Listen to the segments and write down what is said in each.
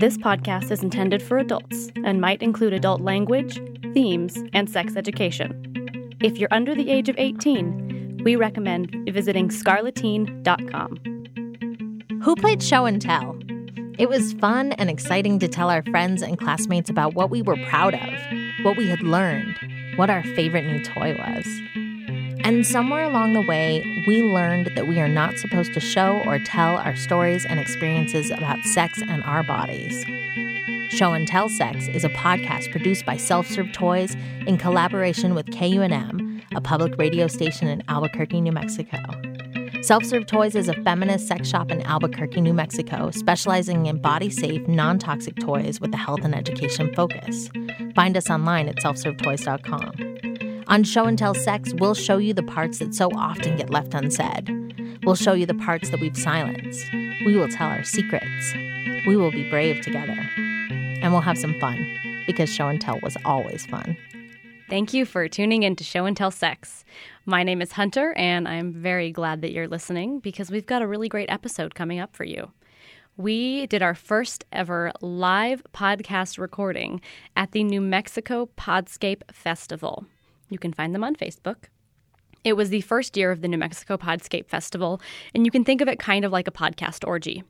This podcast is intended for adults and might include adult language, themes, and sex education. If you're under the age of 18, we recommend visiting scarleteen.com. Who played show and tell? It was fun and exciting to tell our friends and classmates about what we were proud of, what we had learned, what our favorite new toy was. And somewhere along the way, we learned that we are not supposed to show or tell our stories and experiences about sex and our bodies. Show and Tell Sex is a podcast produced by Self Serve Toys in collaboration with KUNM, a public radio station in Albuquerque, New Mexico. Self Serve Toys is a feminist sex shop in Albuquerque, New Mexico, specializing in body safe, non toxic toys with a health and education focus. Find us online at selfservetoys.com. On Show and Tell Sex, we'll show you the parts that so often get left unsaid. We'll show you the parts that we've silenced. We will tell our secrets. We will be brave together. And we'll have some fun, because Show and Tell was always fun. Thank you for tuning in to Show and Tell Sex. My name is Hunter, and I'm very glad that you're listening because we've got a really great episode coming up for you. We did our first ever live podcast recording at the New Mexico Podscape Festival. You can find them on Facebook. It was the first year of the New Mexico Podscape Festival, and you can think of it kind of like a podcast orgy.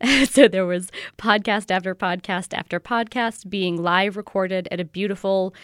so there was podcast after podcast after podcast being live recorded at a beautiful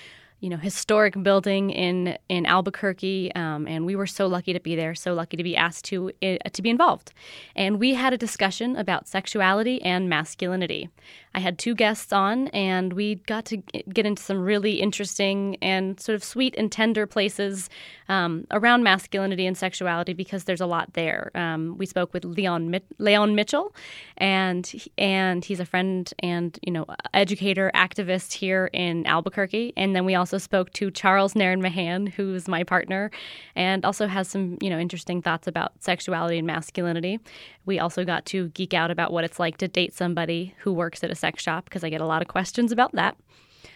you know historic building in in Albuquerque, um, and we were so lucky to be there, so lucky to be asked to uh, to be involved. And we had a discussion about sexuality and masculinity. I had two guests on, and we got to get into some really interesting and sort of sweet and tender places um, around masculinity and sexuality because there's a lot there. Um, we spoke with Leon Leon Mitchell, and and he's a friend and you know educator activist here in Albuquerque. And then we also spoke to Charles Nairn Mahan, who's my partner, and also has some you know interesting thoughts about sexuality and masculinity. We also got to geek out about what it's like to date somebody who works at a sex shop because I get a lot of questions about that.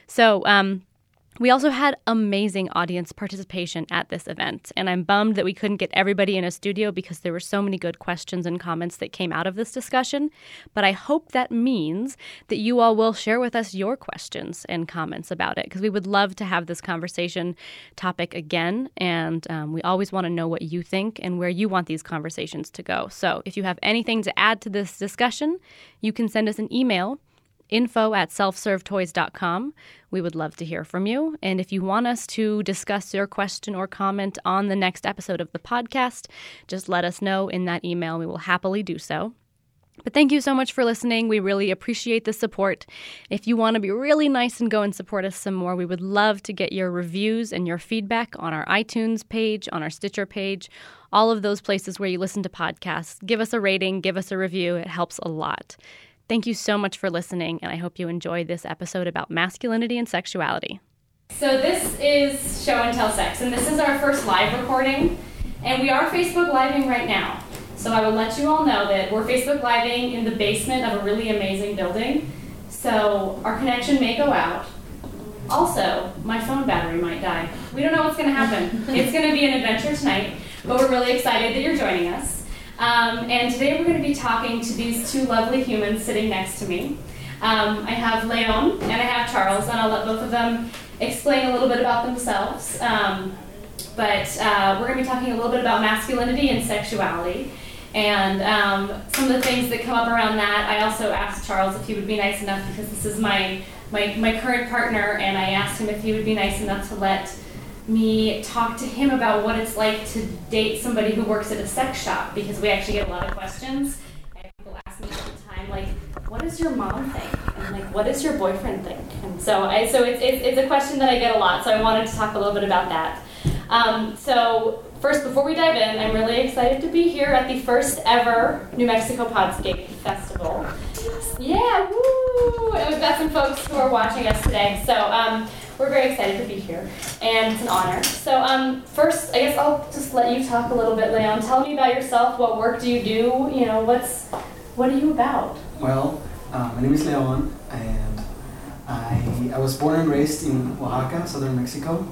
So, um, we also had amazing audience participation at this event, and I'm bummed that we couldn't get everybody in a studio because there were so many good questions and comments that came out of this discussion. But I hope that means that you all will share with us your questions and comments about it because we would love to have this conversation topic again. And um, we always want to know what you think and where you want these conversations to go. So if you have anything to add to this discussion, you can send us an email info at selfservetoys.com. We would love to hear from you. And if you want us to discuss your question or comment on the next episode of the podcast, just let us know in that email. We will happily do so. But thank you so much for listening. We really appreciate the support. If you want to be really nice and go and support us some more, we would love to get your reviews and your feedback on our iTunes page, on our Stitcher page, all of those places where you listen to podcasts. Give us a rating, give us a review. It helps a lot. Thank you so much for listening, and I hope you enjoyed this episode about masculinity and sexuality. So, this is Show and Tell Sex, and this is our first live recording, and we are Facebook Living right now. So, I will let you all know that we're Facebook Living in the basement of a really amazing building. So, our connection may go out. Also, my phone battery might die. We don't know what's going to happen. it's going to be an adventure tonight, but we're really excited that you're joining us. Um, and today we're going to be talking to these two lovely humans sitting next to me. Um, I have Leon and I have Charles, and I'll let both of them explain a little bit about themselves. Um, but uh, we're going to be talking a little bit about masculinity and sexuality. And um, some of the things that come up around that, I also asked Charles if he would be nice enough because this is my, my, my current partner, and I asked him if he would be nice enough to let me talk to him about what it's like to date somebody who works at a sex shop because we actually get a lot of questions. And people ask me all the time, like, what does your mom think? And like, what does your boyfriend think? And so, I, so it's, it's, it's a question that I get a lot. So I wanted to talk a little bit about that. Um, so first, before we dive in, I'm really excited to be here at the first ever New Mexico Podscape Festival. Yeah, woo! And we've got some folks who are watching us today. So. Um, we're very excited to be here, and it's an honor. So, um, first, I guess I'll just let you talk a little bit, Leon. Tell me about yourself. What work do you do? You know, what's what are you about? Well, uh, my name is Leon, and I I was born and raised in Oaxaca, southern Mexico,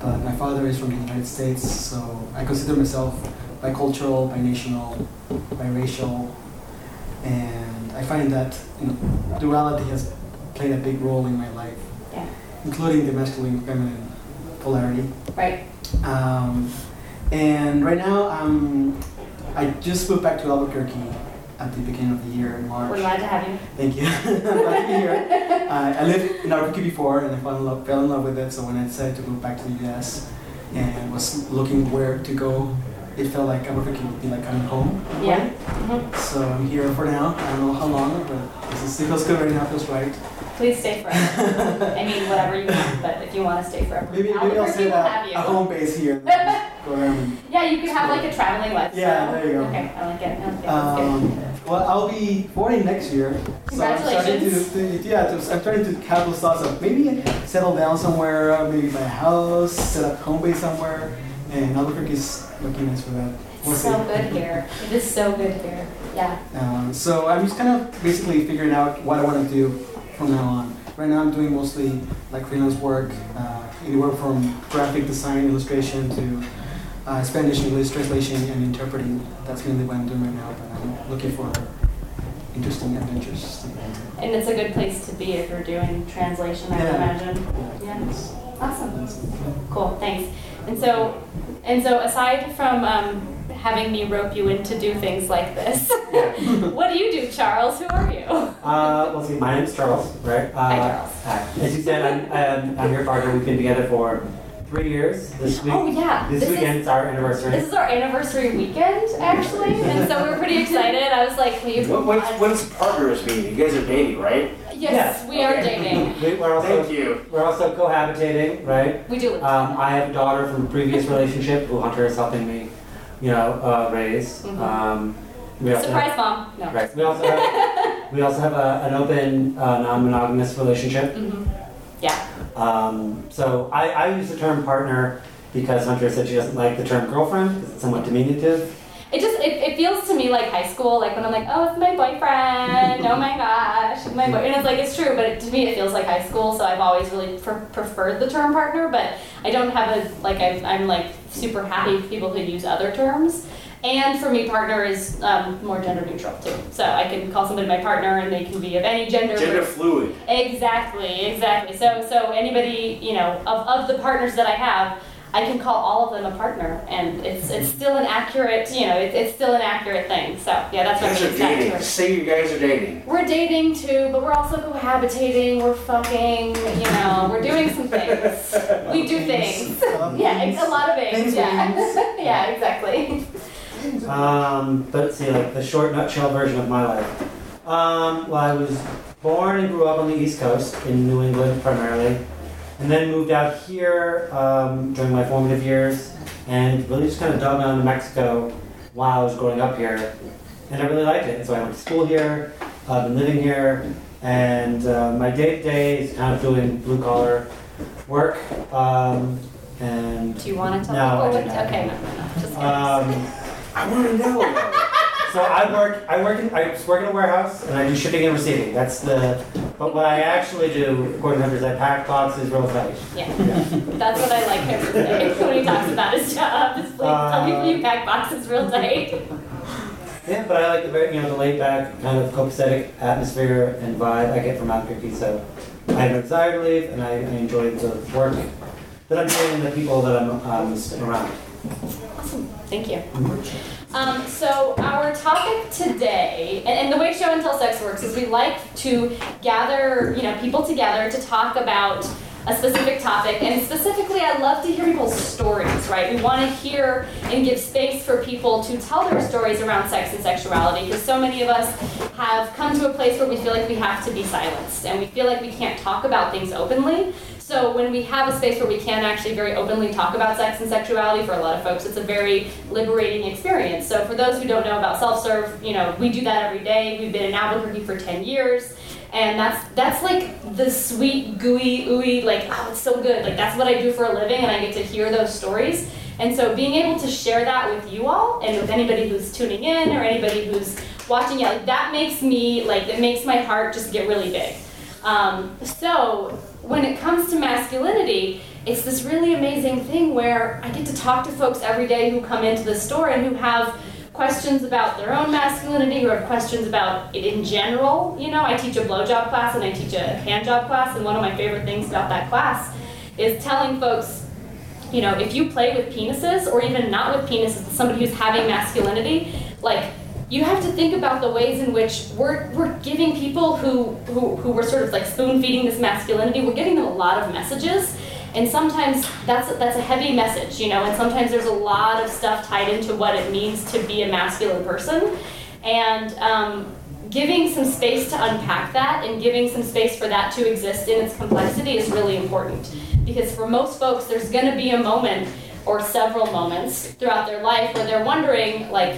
but my father is from the United States, so I consider myself bicultural, binational, biracial, and I find that you know, duality has played a big role in my life. Including the masculine feminine polarity. Right. Um, and right now, um, I just moved back to Albuquerque at the beginning of the year in March. We're glad to have you. Thank you. I'm glad to be here. Uh, I lived in Albuquerque before, and I fell in love, fell in love with it. So when I decided to move back to the U.S. and was looking where to go, it felt like Albuquerque would be like coming home. Yeah. way. Mhm. So I'm here for now. I don't know how long, but this is, it feels good right now. Feels right. Please stay forever. I mean, whatever you want, but if you want to stay forever, Maybe, maybe I'll will have a, you. a home base here. Go around and Yeah, you could have like a traveling lifestyle. Yeah, there you go. Okay, I like it. I like it. Um, well, I'll be 40 next year. So I'm starting to, Congratulations. yeah, I'm starting to have those thoughts of maybe settle down somewhere, maybe my house, set up home base somewhere, and Albuquerque is looking nice for that. We'll It's see. so good here. It is so good here. Yeah. Um, so I'm just kind of basically figuring out what I want to do from now on. Right now I'm doing mostly like freelance work, uh, anywhere from graphic design, illustration to uh, Spanish English translation and interpreting. That's mainly what I'm doing right now, but I'm looking for interesting adventures. to get into. And it's a good place to be if you're doing translation, I Yeah. imagine. Yeah. It's- Awesome. Cool. Thanks. And so, and so aside from um, having me rope you in to do things like this, what do you do, Charles? Who are you? Uh, well, see, my name's Charles, right? Uh, Hi, Charles. Hi. As you said, I'm, I'm, I'm your partner. We've been together for three years. This week, Oh yeah. this, This weekend is is our anniversary. this is our anniversary weekend actually, and so we're pretty excited. I was like, we. What, what's, what does partners mean? You guys are dating, right? Yes, Yeah. we are dating. We- We're also, Thank you. we're also cohabitating, right? We do. Um, I have a daughter from a previous relationship who Hunter is helping me, you know, uh, raise. Mhm. Um, we also have- Surprise, mom. No. Right. We also have, we also have a, an open, uh, non-monogamous relationship. hmm Yeah. Um, so I, I use the term partner because Hunter said she doesn't like the term girlfriend because it's somewhat diminutive. It just it, it feels to me like high school, like when I'm like, oh, it's my boyfriend. oh my gosh, my boy. And it's like it's true, but it, to me it feels like high school. So I've always really pre- preferred the term partner, but I don't have a like I'm, I'm like super happy with people who use other terms. And for me, partner is um, more gender neutral too. So I can call somebody my partner, and they can be of any gender. Gender fluid. Exactly, exactly. So, so anybody, you know, of, of the partners that I have, I can call all of them a partner, and it's it's still an accurate, you know, it, it's still an accurate thing. So, yeah, that's You what guys I'm are saying. dating. Say you guys are dating. We're dating too, but we're also cohabitating. We're fucking, you know, we're doing some things. We do things. Yeah, ex- a lot of things. Things, Yeah, things. yeah, exactly. Um, but let's see, like the short nutshell version of my life. Um, well, I was born and grew up on the East Coast in New England primarily, and then moved out here um, during my formative years, and really just kind of dug on to Mexico while I was growing up here, and I really liked it. And So I went to school here, I've been living here, and uh, my day to day is kind of doing blue collar work. Um, and Do you want to tell No, people what? Okay, no, no, no. Um, I want to know. So I work. I work. In, I work in a warehouse, and I do shipping and receiving. That's the. But what I actually do, according to Hunter, is I pack boxes real tight. Yeah, that's what I like him to say when he talks about his job. Is please tell people you pack boxes real tight. Yeah, but I like the very, you know, the laid back kind of copacetic atmosphere and vibe I get from Albuquerque. So I have no desire to leave, and I, I enjoy the work that I'm doing and the people that I'm um, around. Awesome, thank you. Um, so our topic today, and, and the way Show and Tell Sex works is we like to gather, you know, people together to talk about a specific topic, and specifically, I love to hear people's stories. Right? We want to hear and give space for people to tell their stories around sex and sexuality, because so many of us have come to a place where we feel like we have to be silenced, and we feel like we can't talk about things openly. So when we have a space where we can actually very openly talk about sex and sexuality, for a lot of folks, it's a very liberating experience. So for those who don't know about self-serve, you know, we do that every day. We've been in Albuquerque for 10 years. And that's that's like the sweet, gooey, ooey, like, oh, it's so good. Like that's what I do for a living and I get to hear those stories. And so being able to share that with you all and with anybody who's tuning in or anybody who's watching it, like that makes me like that makes my heart just get really big. Um, so when it comes to masculinity, it's this really amazing thing where I get to talk to folks every day who come into the store and who have questions about their own masculinity or questions about it in general. You know, I teach a blowjob class and I teach a hand job class, and one of my favorite things about that class is telling folks, you know, if you play with penises or even not with penises, somebody who's having masculinity, like you have to think about the ways in which we're, we're giving people who, who, who we're sort of like spoon feeding this masculinity, we're giving them a lot of messages. And sometimes that's, that's a heavy message, you know, and sometimes there's a lot of stuff tied into what it means to be a masculine person. And um, giving some space to unpack that and giving some space for that to exist in its complexity is really important. Because for most folks, there's going to be a moment or several moments throughout their life where they're wondering, like,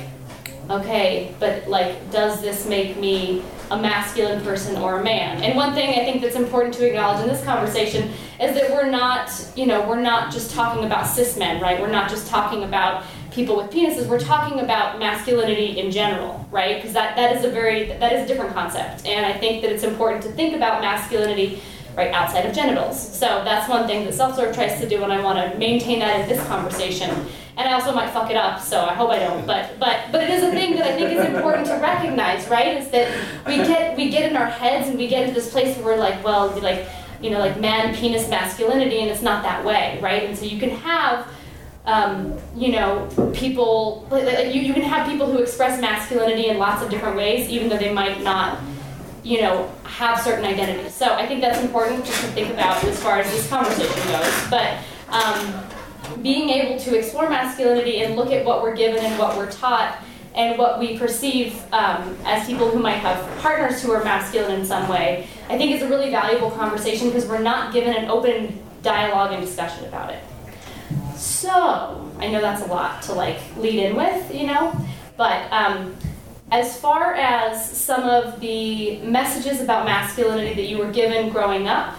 okay, but like, does this make me a masculine person or a man? And one thing I think that's important to acknowledge in this conversation is that we're not, you know, we're not just talking about cis men, right? We're not just talking about people with penises. We're talking about masculinity in general, right? Because that, that is a very that is a different concept, and I think that it's important to think about masculinity right outside of genitals. So that's one thing that self-serve tries to do, and I want to maintain that in this conversation. And I also might fuck it up, so I hope I don't. But but but it is a thing that I think is important to recognize, right? Is that we get we get in our heads and we get into this place where we're like, well, like you know, like man, penis, masculinity, and it's not that way, right? And so you can have um, you know, people, like, you, you can have people who express masculinity in lots of different ways, even though they might not, you know, have certain identities. So I think that's important just to think about as far as this conversation goes. But um, being able to explore masculinity and look at what we're given and what we're taught and what we perceive um, as people who might have partners who are masculine in some way, I think is a really valuable conversation because we're not given an open dialogue and discussion about it. So, I know that's a lot to like lead in with, you know, but um, as far as some of the messages about masculinity that you were given growing up,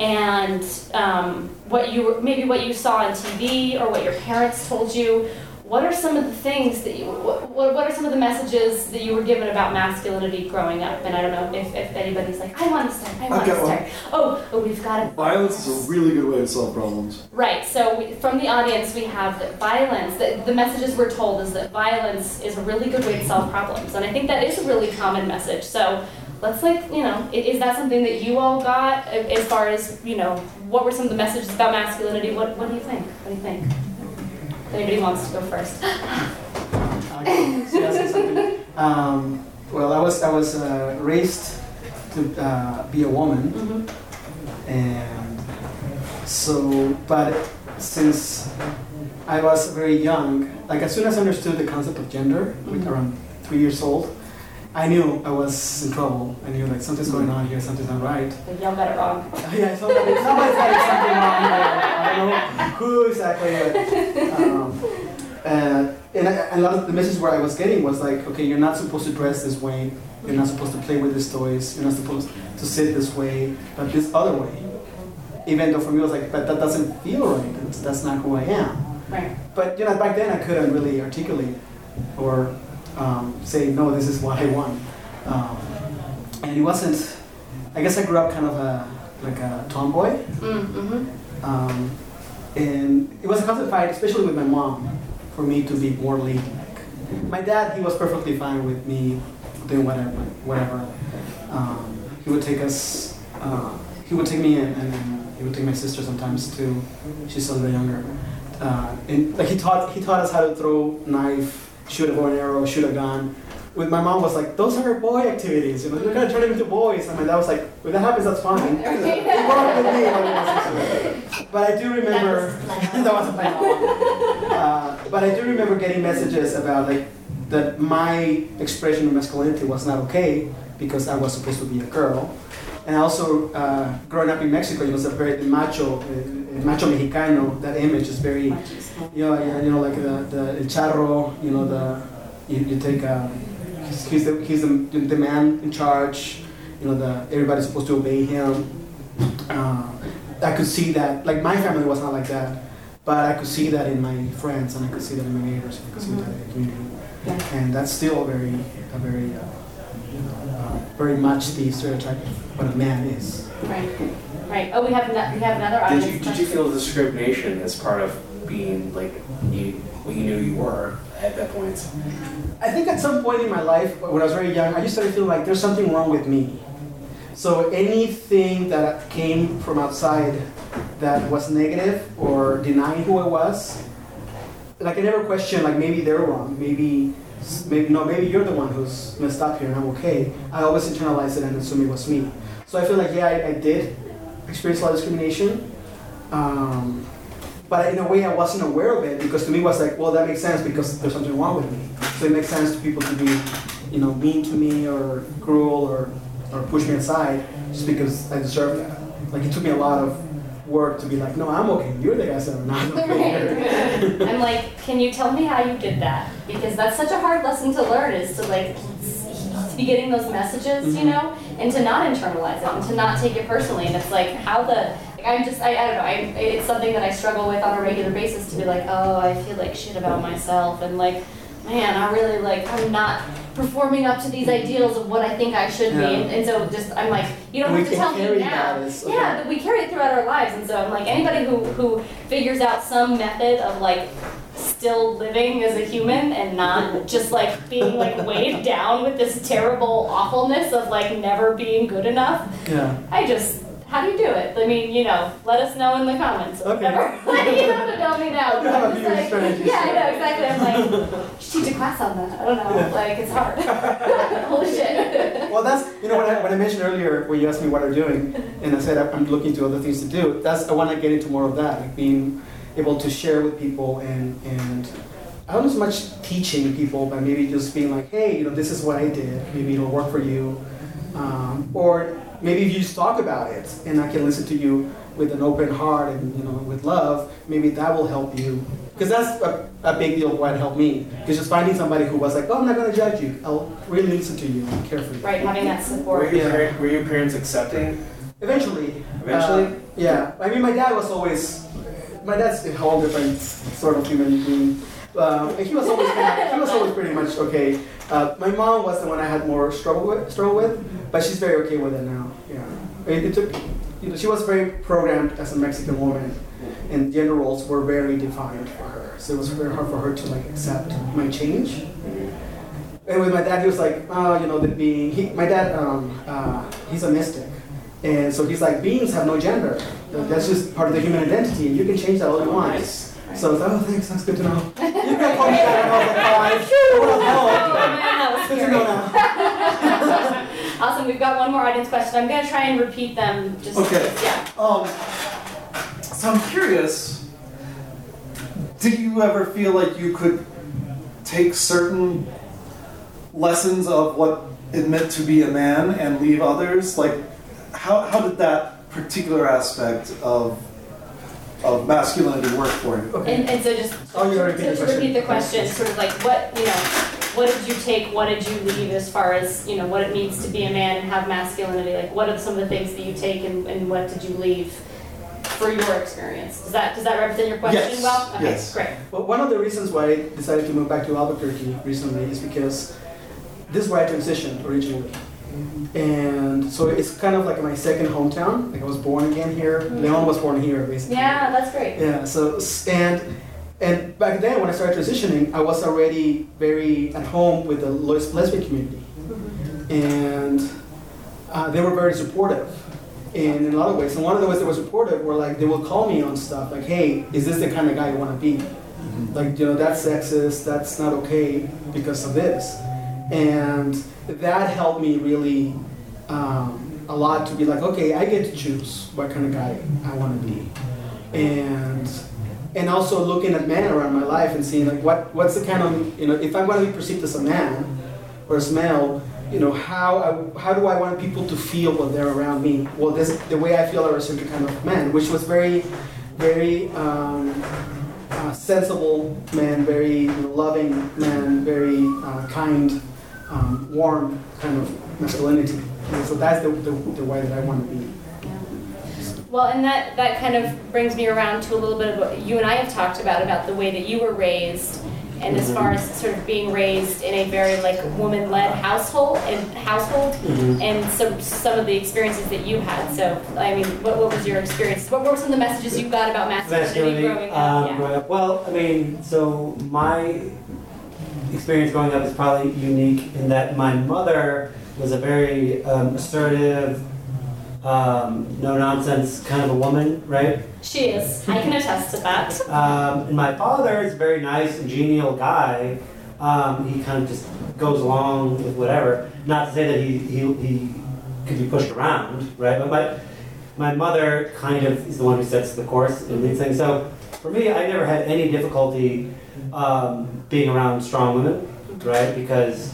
and um, what you were, maybe what you saw on TV or what your parents told you, what are some of the things that you what, what are some of the messages that you were given about masculinity growing up and i don't know if, if anybody's like i want to start i want I've to start oh, oh we've got a Violence is a really good way to solve problems. Right. So we, from the audience, we have that violence. The, the messages we're told is that violence is a really good way to solve problems, and I think that is a really common message. So let's like you know, is that something that you all got as far as you know? What were some of the messages about masculinity? What What do you think? What do you think? If anybody wants to go first? I can say I say something. Um, well, I was I was uh, raised to uh, be a woman, hmm and so but since I was very young, like as soon as I understood the concept of gender, Mhm. around three years old, I knew I was in trouble. I knew like something's going on here, something's not right. Y'all got it wrong. yeah, somebody, somebody's got something wrong here. I don't know who exactly, but um, uh, and, I, and a lot of the message where I was getting was like, okay, you're not supposed to dress this way. You're not supposed to play with these toys. You're not supposed to sit this way, but this other way. Even though for me it was like, but that doesn't feel right. That's, that's not who I am. Right. But you know, back then I couldn't really articulate or um, say, no, this is what I want. Um, and it wasn't. I guess I grew up kind of a like a tomboy, Mm-hmm. um, and it was a constant fight, especially with my mom, for me to be more ladylike. My dad, he was perfectly fine with me doing whatever, whatever. Um, he would take us. Uh, he would take me and, and he would take my sister sometimes too. She's a little younger. Uh, and like he taught he taught us how to throw knife, shoot a bow and arrow, shoot a gun. With my mom was like, those are her boy activities, you know, you're gonna turn them into boys. And my dad was like, when that happens, that's fine. It worked with me, like, it was- But I do remember that was a plan. Uh, but I do remember getting messages about like that my expression of masculinity was not okay because I was supposed to be a girl. And also, uh, growing up in Mexico, you know, it's a very macho, uh, macho mexicano. That image is very, you know, yeah, you know, like the, the el charro. You know, the you, you take a, he's, he's the he's the, the man in charge. You know, the everybody's supposed to obey him. Uh, I could see that. Like my family was not like that, but I could see that in my friends, and I could see that in my neighbors. And I could see that in the community, and that's still very, a very, uh, very much the stereotype of what a man is. Right. Right. Oh, we have no, we have another audience. Did you did you feel discrimination as part of being like you what you knew you were at that point? I think at some point in my life, when I was very young, I used to feel like there's something wrong with me. So anything that came from outside that was negative or denying who I was, like I never questioned, like maybe they're wrong, maybe, maybe no, maybe you're the one who's messed up here and I'm okay. I always internalized it and assumed it was me. So I feel like yeah, I, I did experience a lot of discrimination. Um, but in a way, I wasn't aware of it because to me it was like, well, that makes sense because there's something wrong with me. So it makes sense to people to be, you know, mean to me or cruel or, or push me aside just because I deserve that. Like it took me a lot of work to be like, no, I'm okay. You're the guys that are not okay. I'm like, can you tell me how you did that? Because that's such a hard lesson to learn is to like to be getting those messages, you Mhm. know, and to not internalize it and to not take it personally. And it's like how the like I'm just I, I don't know. I it's something that I struggle with on a regular basis to be like, oh, I feel like shit about myself and like, man, I really like I'm not performing up to these ideals of what I think I should be. And, and so just I'm like, you don't We have to tell me now. that okay. Yeah, but we carry it throughout our lives, and so I'm like anybody who who figures out some method of like still living as a human and not just like being like weighed down with this terrible awfulness of like never being good enough. yeah. I just how do you do it? I mean, you know, let us know in the comments. Okay. you don't have to tell me now. You have a just few like, strategies. yeah, I know exactly. I'm like, should teach a class on that. I don't know. Like it's hard. Holy shit. Well, that's you know when I, when I mentioned earlier when you asked me what I'm doing, and I said I'm looking to other things to do. That's I want to get into more of that, like being able to share with people and and I don't know so much teaching people, but maybe just being like, hey, you know, this is what I did. Maybe it'll work for you, um, or maybe if you just talk about it and I can listen to you with an open heart and you know with love, maybe that will help you. Because that's a, a big deal. What helped me is just finding somebody who was like, oh, I'm not going to judge you. I'll really listen to you and care for you. Right, having that Were support. Yeah. parent, were your parents accepting? Eventually. Eventually? Uh, yeah. I mean, my dad was always. My dad's a whole different sort of human being. Um, and he was always kind he was always pretty much okay. Uh, my mom was the one I had more struggle with, struggle with, but she's very okay with it now. Yeah. It, it took, you know, she was very programmed as a Mexican woman, and gender roles were very defined for her. So it was very hard for her to like accept my change. And with my dad, he was like, oh, you know, the being. He, my dad, um, uh, he's a mystic, and so he's like, beings have no gender. That's just part of the human identity, and you can change that all you want. So I was like, oh, thanks, that's good to know. you can call me when I five. Oh, What the hell? man, that was Good to know now. Awesome, we've got one more audience question. I'm gonna try and repeat them just, Okay. yeah. Um, so I'm curious. Do you ever feel like you could take certain lessons of what it meant to be a man and leave others? Like, how, how did that particular aspect of of masculinity work for you? Okay. And, and so just Oh, you already to, to the repeat the question. question, sort of like what, you know, what did you take, what did you leave as far as, you know, what it means to be a man and have masculinity? Like what are some of the things that you take and, and what did you leave for your experience? Does that, does that represent your question Yes, well? Okay, yes. great. Well, one of the reasons why I decided to move back to Albuquerque recently is because this is where I transitioned originally. And so it's kind of like my second hometown. Like I was born again here. Mm. Leon was born here, basically. Yeah, that's great. Yeah. So and and back then when I started transitioning, I was already very at home with the les- lesbian community, mm-hmm. and uh, they were very supportive. And in a lot of ways, and one of the ways they were supportive were like they will call me on stuff like, "Hey, is this the kind of guy you want to be?" Mm-hmm. Like, you know, that's sexist. That's not okay because of this, and that helped me really um, a lot to be like, okay, I get to choose what kind of guy I want to be, and and also looking at men around my life and seeing like what what's the kind of you know if I'm going to be perceived as a man or as male, you know how I, how do I want people to feel when they're around me? Well, this the way I feel are a certain kind of man, which was very very um, uh, sensible man, very loving man, very uh, kind, um, warm kind of masculinity. And so that's the, the, the way that I want to be. Well, and that, that kind of brings me around to a little bit of what you and I have talked about, about the way that you were raised, and as far as sort of being raised in a very like woman-led household and household, and some some of the experiences that you had. So, I mean, what, what was your experience? What were some of the messages you got about masculinity masculinity growing um, up? growing up. Well, I mean, so my experience growing up is probably unique in that my mother was a very um, assertive, um, no nonsense kind of a woman, right? She is. I can attest to that. Um, and my father is a very nice and genial guy. Um, he kind of just goes along with whatever. Not to say that he, he, he could be pushed around, right? But my, my mother kind of is the one who sets the course and leads things. So for me, I never had any difficulty um, being around strong women, right? Because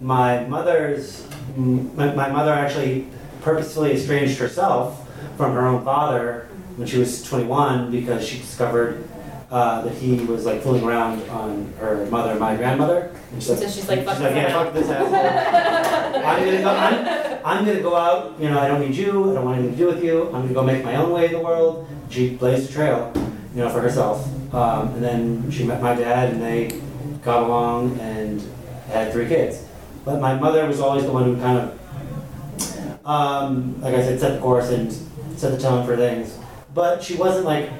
my mother's, my, my mother actually purposefully estranged herself from her own father when she was 21 because she discovered uh, that he was like fooling around on her mother and my grandmother. And she's like, So she's like, she's fuck like, yeah, this fuck this asshole. I'm gonna go. I'm, I'm gonna go out. You know, I don't need you. I don't want anything to do with you. I'm gonna go make my own way in the world. She blazed a trail, you know, for herself. Um, and then she met my dad, and they got along and had three kids. But my mother was always the one who kind of, um, like I said, set the course and set the tone for things. But she wasn't like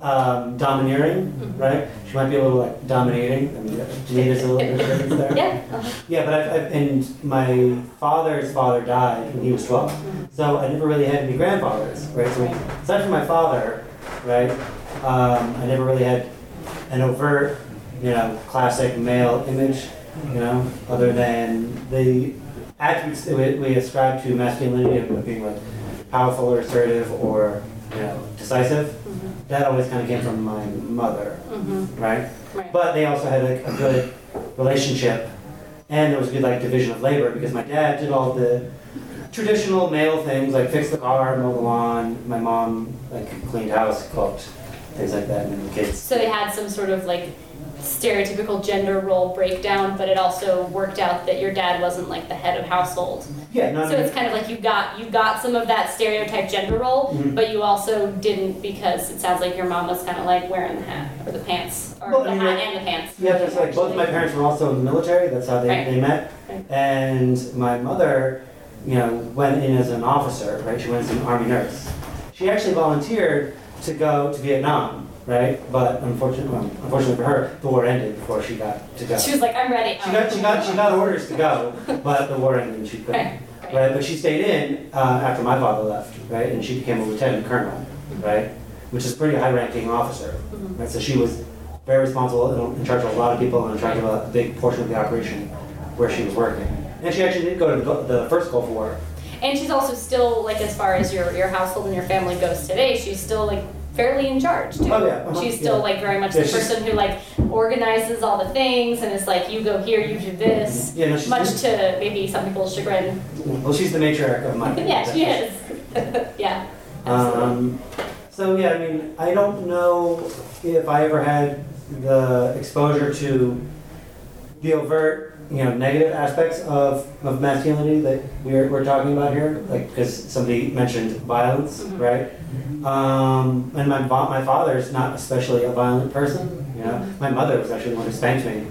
um, domineering, right? She might be a little like dominating. I mean, there's a little bit of difference there. Yeah. uh-huh. Yeah, but I've, I've, and my father's father died when he was 12. So I never really had any grandfathers, right? So aside from my father, right, um, I never really had an overt, you know, classic male image, you know, other than the attributes that we, we ascribe to masculinity of being like powerful or assertive or, you know, decisive. That always kind of came from my mother, Mhm. right? Right. But they also had like a good relationship, and there was a good like division of labor because my dad did all the traditional male things like fix the car, mow the lawn. My mom like cleaned house, cooked, things like that, and the kids. So they had some sort of like stereotypical gender role breakdown, but it also worked out that your dad wasn't like the head of household. Yeah, no, So it's kind of like you got you got some of that stereotype gender role, Mhm. but you also didn't because it sounds like your mom was kind of like wearing the hat or the pants or Well, the I mean, hat like- and the pants. Yeah, there's like both my parents were also in the military. That's how they, Right. they met. Right. And my mother, you know, went in as an officer. Right, she went as an army nurse. She actually volunteered to go to Vietnam. Right, but unfortunately, well, unfortunately for her, the war ended before she got to go. She was like, I'm ready. She got, she got, she got orders to go, but the war ended and she couldn't. Right, right. Right, but she stayed in uh, after my father left, right, and she became a lieutenant colonel, right, which is a pretty high-ranking officer. Mhm. Right, so she was very responsible and in charge of a lot of people and in charge of a big portion of the operation where she was working. And she actually did go to the, the first Gulf War. And she's also still like as far as your your household and your family goes today, she's still like fairly in charge too. Oh, yeah, uh-huh, She's still yeah. like very much Yeah, the person who like organizes all the things and is like you go here, you do this. Yeah, no, Much to maybe some people's chagrin. well, she's the matriarch of my. yeah, she is. yeah. Um, so yeah, I mean, I don't know if I ever had the exposure to the overt, you know, negative aspects of, of masculinity that we're, we're talking about here, like because somebody mentioned violence, Mhm. right? Um, and my my father is not especially a violent person. You know, my mother was actually the one who spanked me,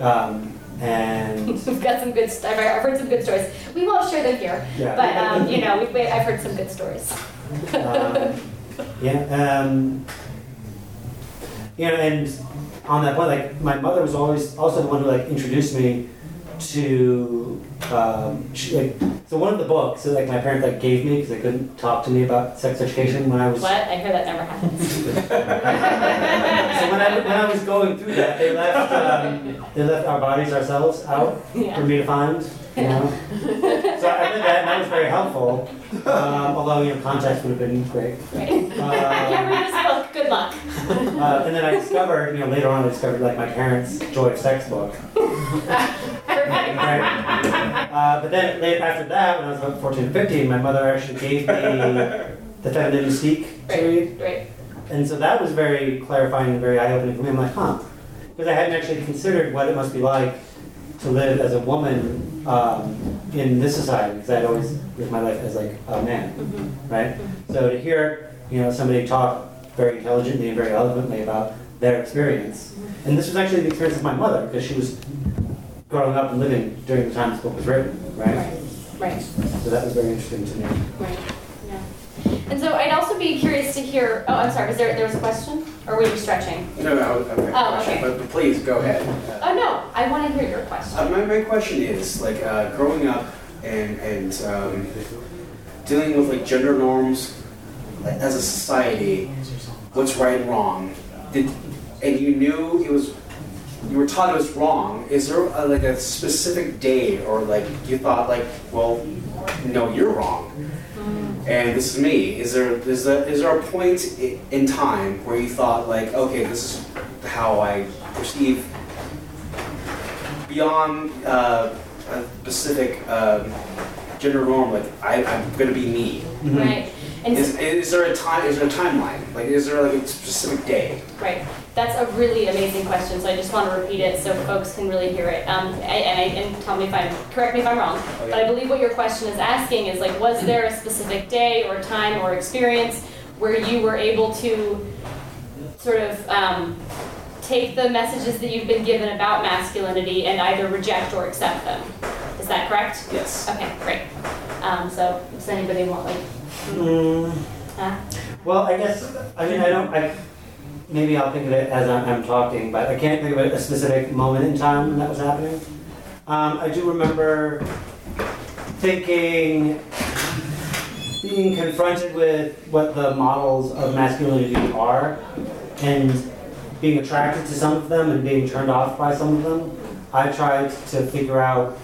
um, and We've got some good. St- I've I've heard some good stories. We won't share them here, yeah. but um, you know, we've, I've heard some good stories. um, yeah, um, you know, and on that point, like my mother was always also the one who like introduced me to um, she, like so one of the books that like my parents like gave me because they couldn't talk to me about sex education when I was What? I hear that never happens. so when I when I was going through that they left um, they left our bodies ourselves out for me to find you know so I read that and that was very helpful um, although you know context would have been great. Right. I can't read this book. Good luck. Uh, and then I discovered, you know, later on I discovered like my parents' Joy of Sex book. Right? Uh, but then later after that, when I was about 14 or 15, my mother actually gave me The Feminine Mystique to read. Right. Right. And so that was very clarifying and very eye-opening for me. I'm like, huh. Because I hadn't actually considered what it must be like to live as a woman um, in this society, because I'd always lived my life as like a man, Mhm. right? So to hear, you know, somebody talk very intelligently and very eloquently about their experience, and this was actually the experience of my mother, because she was growing up and living during the time this book was written, right? Right. Right. So that was very interesting to me. Right. Yeah. And so I'd also be curious to hear. Oh, I'm sorry. Was there there was a question? Or were you stretching? No, no, okay. Oh, okay. But, please, go ahead. Oh, no, I want to hear your question. Uh, my, my question is, like, uh, growing up and, and um, dealing with, like, gender norms like, as a society, what's right and wrong, did, and you knew it was, you were taught it was wrong, is there, uh like, a specific day, or, like, you thought, like, well, no, you're wrong, and this is me, is there, is there, is there a point in time where you thought, like, okay, this is how I perceive beyond uh, a specific um, gender norm, like I, I'm gonna be me. Right. Is, is there a time? Is there a timeline? Like, is there like a specific day? Right. That's a really amazing question, so I just want to repeat it so folks can really hear it. Um, and, and, and tell me if I'm, correct me if I'm wrong, but I believe what your question is asking is like, was there a specific day or time or experience where you were able to sort of um, take the messages that you've been given about masculinity and either reject or accept them? Is that correct? Yes. Okay, great. Um, so does anybody want like, Mm, huh? well, I guess, I mean, I don't, I, maybe I'll think of it as I'm, I'm talking, but I can't think of a specific moment in time when that was happening. Um, I do remember thinking, being confronted with what the models of masculinity are, and being attracted to some of them and being turned off by some of them. I tried to figure out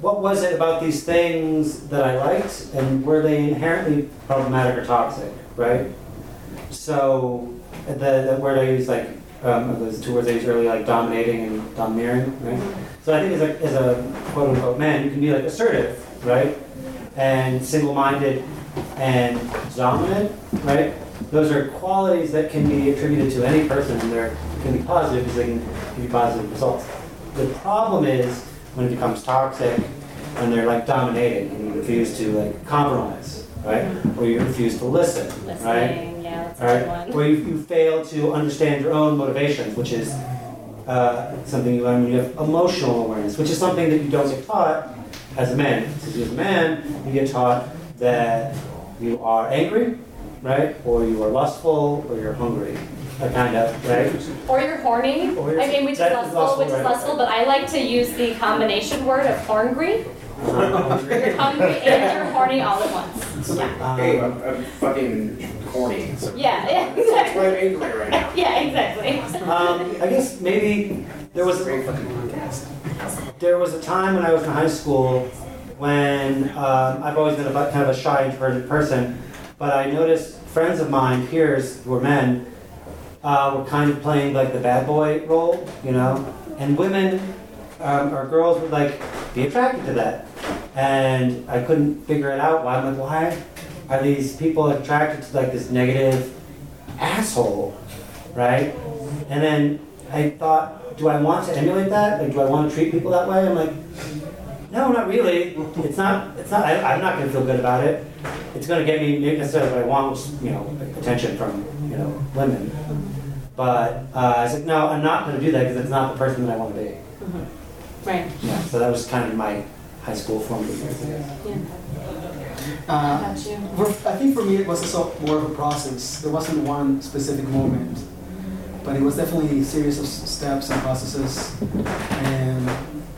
what was it about these things that I liked, and were they inherently problematic or toxic, right? So the, the word I used, like um, those two words I used earlier, like dominating and domineering, right? So I think as a, as a quote unquote man, you can be like assertive, right? And single-minded and dominant, right? Those are qualities that can be attributed to any person, and they're can be positive because they can give you positive results. The problem is when it becomes toxic, when they're like dominating and you refuse to like compromise, right? Or you refuse to listen, right? Listening, yeah, that's right, one. where you, you fail to understand your own motivations, which is uh, something you learn when you have emotional awareness, which is something that you don't get taught as a man. So as a man, you get taught that you are angry, right, or you are lustful, or you're hungry, a kind of, right? Or you're horny. Or you're- I mean, which is lustful, which is right. lustful, but I like to use the combination word of horngry. Uh, You're hungry and you're horny all at once. Yeah. Hey, I'm, I'm fucking horny. So Yeah, yeah, That's why exactly. I'm angry right now. Yeah, exactly. um, I guess maybe there was Great fucking podcast. There was a time when I was in high school when um, I've always been a, bu- kind of a shy, introverted person, but I noticed friends of mine, peers who were men, uh, were kind of playing like the bad boy role, you know, and women um, or girls would like be attracted to that, and I couldn't figure it out. Why? I'm like, why are these people attracted to like this negative asshole, right? And then I thought, do I want to emulate that? Like, do I want to treat people that way? I'm like, no, not really. It's not. It's not. I, I'm not going to feel good about it. It's going to get me necessarily what I want, which you know, attention from you know women. But uh, I said, no, I'm not going to do that because it's not the person that I want to be. Right. Yeah. So that was kind of my high school formative years. I guess. Yeah. Uh, Got you. for- I think for me it was also more of a process. There wasn't one specific moment, but it was definitely a series of s- steps and processes. And,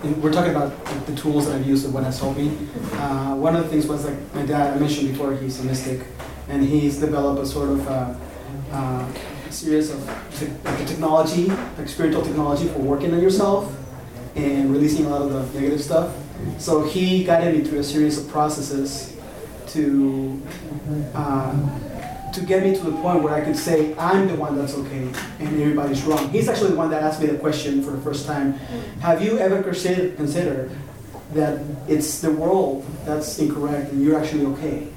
and we're talking about the, the tools that I've used and what has helped me. Uh, one of the things was like my dad. I mentioned before he's a mystic, and he's developed a sort of uh, uh, series of te- like a technology, like spiritual technology for working on yourself and releasing a lot of the negative stuff. So he guided me through a series of processes to uh, to get me to the point where I could say I'm the one that's okay and everybody's wrong. He's actually the one that asked me the question for the first time. Have you ever considered considered that it's the world that's incorrect and you're actually okay?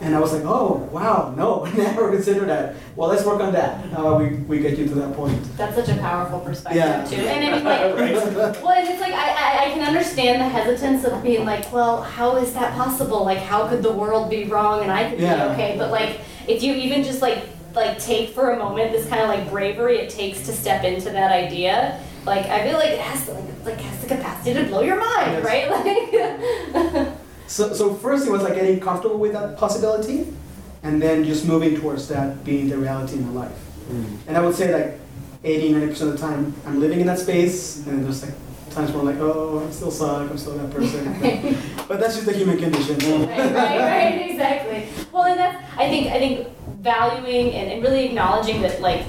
And I was like, oh wow, no, never considered that. Well, let's work on that. How about we, we get you to that point? That's such a powerful perspective Yeah. too. And I mean, like, well, and it's like I, I, I can understand the hesitance of being like, well, how is that possible? Like, how could the world be wrong and I could Yeah. be okay? But like, if you even just like like take for a moment this kind of like bravery it takes to step into that idea, like I feel like it has to like like has the capacity to blow your mind, Yes. right? Like, So, so first it was like getting comfortable with that possibility, and then just moving towards that being the reality in my life. Mm. And I would say like 80, 90% of the time, I'm living in that space, and there's like times where I'm like, oh, I still suck, I'm still that person. but that's just the human condition. right, right, right, exactly. Well, and that's I think I think valuing and, and really acknowledging that like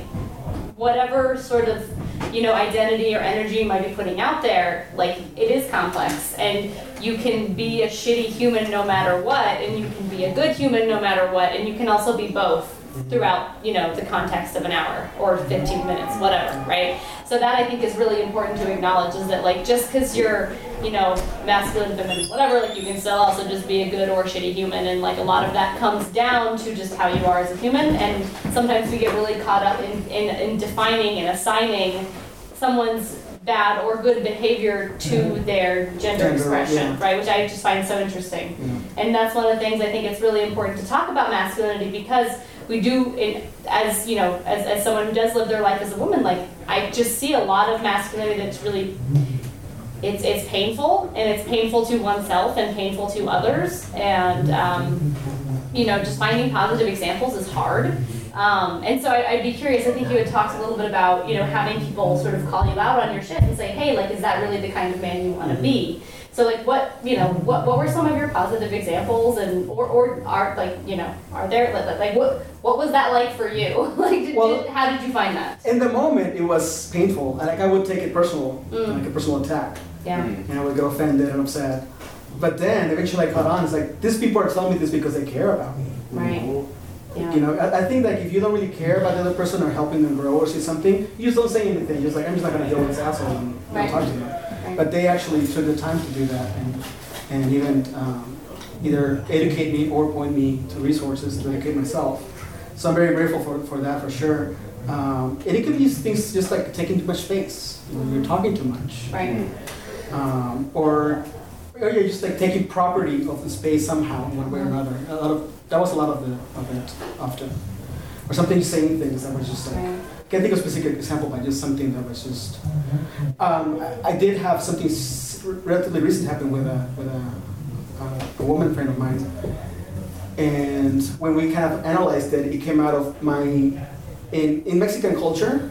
whatever sort of you know identity or energy you might be putting out there, like it is complex, and you can be a shitty human no matter what, and you can be a good human no matter what, and you can also be both mm-hmm. throughout you know the context of an hour or 15 minutes whatever right? So that i think is really important to acknowledge is that like just because you're you know masculine feminine whatever like you can still also just be a good or shitty human and like a lot of that comes down to just how you are as a human and sometimes we get really caught up in, in, in defining and assigning someone's bad or good behavior to Mhm. their gender, expression yeah. right which i just find so interesting and that's one of the things I think it's really important to talk about masculinity because we do, in, as you know, as, as someone who does live their life as a woman, like I just see a lot of masculinity that's really, it's it's painful and it's painful to oneself and painful to others, and um, you know, just finding positive examples is hard. Um, and so I, I'd be curious. I think you had talked a little bit about you know having people sort of call you out on your shit and say, hey, like, is that really the kind of man you want to be? So like what you know what what were some of your positive examples and or, or are like you know are there like, like what what was that like for you like did, Well- did, how did you find that In the moment, it was painful. Like I would take it personal, Mm. like a personal attack, yeah and I would get offended and upset. But then eventually, I caught on. It's like these people are telling me this because they care about me. you Right. know? Yeah You know, I, I think like if you don't really care about the other person or helping them grow or see something, you just don't say anything. You're just like, I'm just not gonna deal with this asshole and Right. talk to them. Right. But they actually took the time to do that and and even um, either educate me or point me to resources to educate myself. So I'm very grateful for, for that for sure. Um, and it could be things just like taking too much space. You know, you're talking too much. right Um, or or you're just like taking property of the space somehow in one way or another. A lot of that was a lot of the of it often. Or something saying things that was just like right can't think of a specific example, but just something that was just. Um, I, I did have something s- relatively recent happen with a with a, uh, a woman friend of mine, and when we kind of analyzed it, it came out of my in in Mexican culture.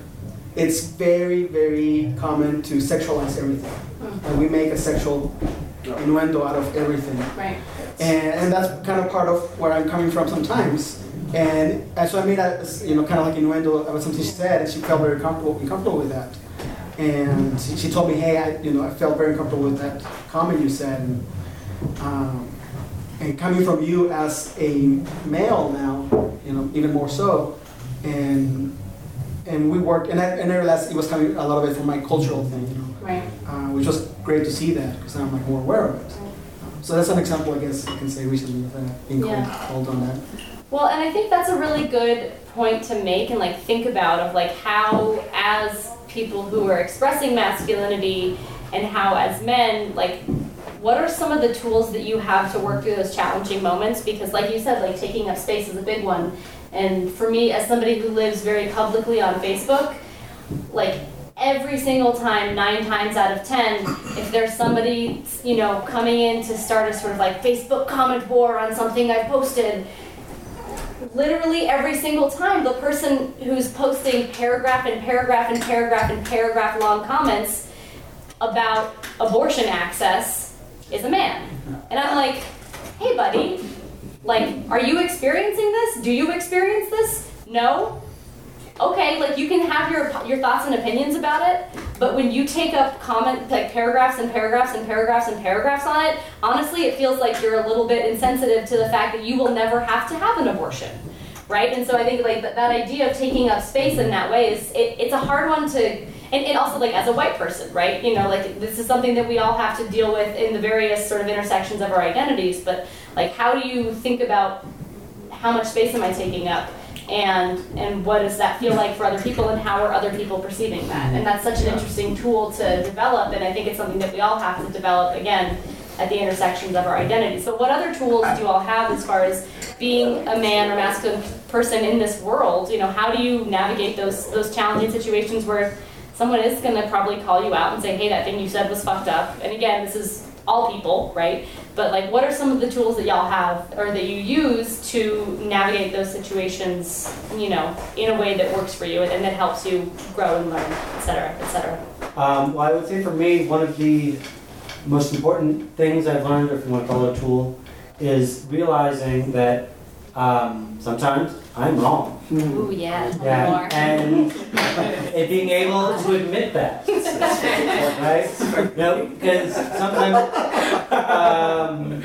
It's very very common to sexualize everything, and we make a sexual innuendo out of everything. right And, and that's kind of part of where I'm coming from sometimes. And, and so I made a, you know, kind of like innuendo about something she said, and she felt very comfortable, uncomfortable with that. And she, she told me, hey, I, you know, I felt very comfortable with that comment you said. And, um, and coming from you as a male now, you know, even more so. And, and we worked, and I, and I realized it was coming a lot of it from my cultural thing, right. Uh, which was great to see that because now I'm like more aware of it. So that's an example, I guess, I can say recently of uh, being called, called on that. Well, and I think that's a really good point to make and like think about of like how as people who are expressing masculinity and how as men like what are some of the tools that you have to work through those challenging moments? Because like you said like taking up space is a big one. And for me as somebody who lives very publicly on Facebook like every single time, nine times out of ten, if there's somebody, you know, coming in to start a sort of like Facebook comment war on something I've posted, literally every single time, the person who's posting paragraph and paragraph and paragraph and paragraph long comments about abortion access is a man. And I'm like, hey, buddy, like, are you experiencing this? Do you experience this? No? Okay, like you can have your your thoughts and opinions about it, but when you take up comment like paragraphs and paragraphs and paragraphs and paragraphs on it, honestly, it feels like you're a little bit insensitive to the fact that you will never have to have an abortion, right? And so I think like that, that idea of taking up space in that way is it, it's a hard one to. And, and also like as a white person, right? You know, like this is something that we all have to deal with in the various sort of intersections of our identities. But like, how do you think about how much space am I taking up? And and what does that feel like for other people and how are other people perceiving that? And that's such an interesting tool to develop and i think it's something that we all have to develop again at the intersections of our identities so what other tools do you all have as far as being a man or masculine person in this world? You know how do you navigate those those challenging situations where someone is going to probably call you out and say hey that thing you said was fucked up. And again this is all people, right? But like, what are some of the tools that y'all have or that you use to navigate those situations, you know, in a way that works for you and that helps you grow and learn, et cetera, et cetera? Um, well, I would say for me, one of the most important things I've learned, or if you want to call it a tool, is realizing that um, sometimes I'm wrong. Ooh, yeah. Yeah, and, and being able to admit that, right? No, because sometimes, um,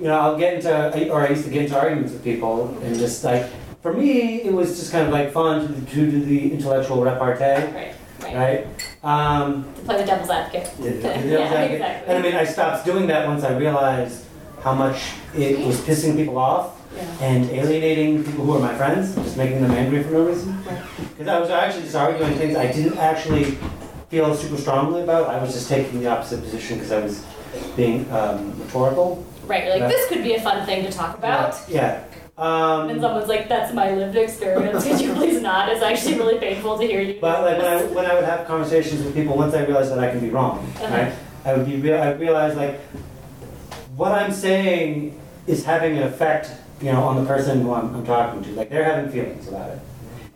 you know, I'll get into, or I used to get into arguments with people, and just like, for me, it was just kind of like fun to, to do the intellectual repartee, Right, right. right? Um, To play the devil's advocate. yeah, Yeah, yeah, exactly. And I mean, I stopped doing that once I realized how much it was pissing people off Yeah. and alienating people who are my friends, just making them angry for no reason. Because I was actually just arguing things I didn't actually feel super strongly about. I was just taking the opposite position because I was being um, rhetorical. Right, you're like, Yeah. this could be a fun thing to talk about. Yeah. And then Um, someone's like, that's my lived experience. Could you please not? It's actually really painful to hear you. but like when I when I would have conversations with people, once I realized that I can be wrong, Uh-huh. right? I would be real. I realized like what I'm saying is having an effect, you know, on the person who I'm, I'm talking to. Like they're having feelings about it,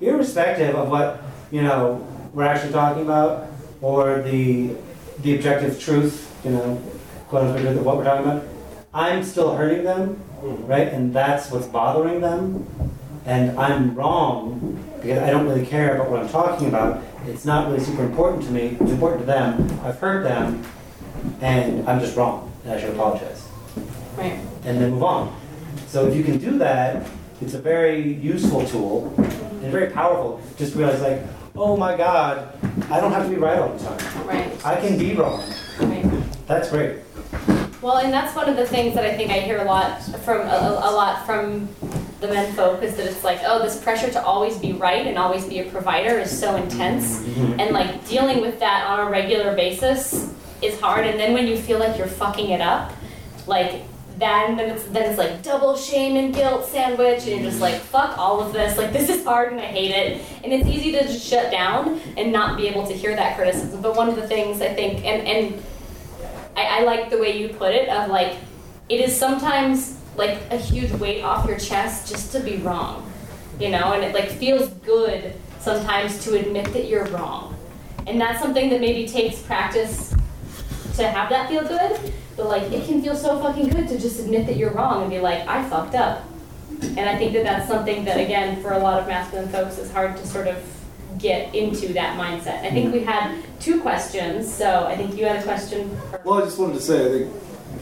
irrespective of what you know we're actually talking about or the the objective truth, you know, quote unquote, of what we're talking about. I'm still hurting them, mm-hmm. right? And that's what's bothering them. And I'm wrong because I don't really care about what I'm talking about. It's not really super important to me. It's important to them. I've hurt them, and I'm just wrong, and I should apologize Right. and then move on. So if you can do that, it's a very useful tool and very powerful. Just realize like, oh my God, I don't have to be right all the time. Right. I can be wrong. Right. That's great. Well, and that's one of the things that I think I hear a lot from a, a a lot from the men folk is that it's like, oh, this pressure to always be right and always be a provider is so intense, mm-hmm. and like dealing with that on a regular basis is hard. And then when you feel like you're fucking it up, like then it's then it's like double shame and guilt sandwich, and you're just like, fuck all of this. Like this is hard and I hate it. And it's easy to just shut down and not be able to hear that criticism. But one of the things I think, and and I, I like the way you put it of like it is sometimes like a huge weight off your chest just to be wrong you know and it like feels good sometimes to admit that you're wrong and that's something that maybe takes practice to have that feel good but like it can feel so fucking good to just admit that you're wrong and be like i fucked up. And i think that that's something that again for a lot of masculine folks is hard to sort of get into that mindset. I think we had two questions so i think you had a question. Well, I just wanted to say, I think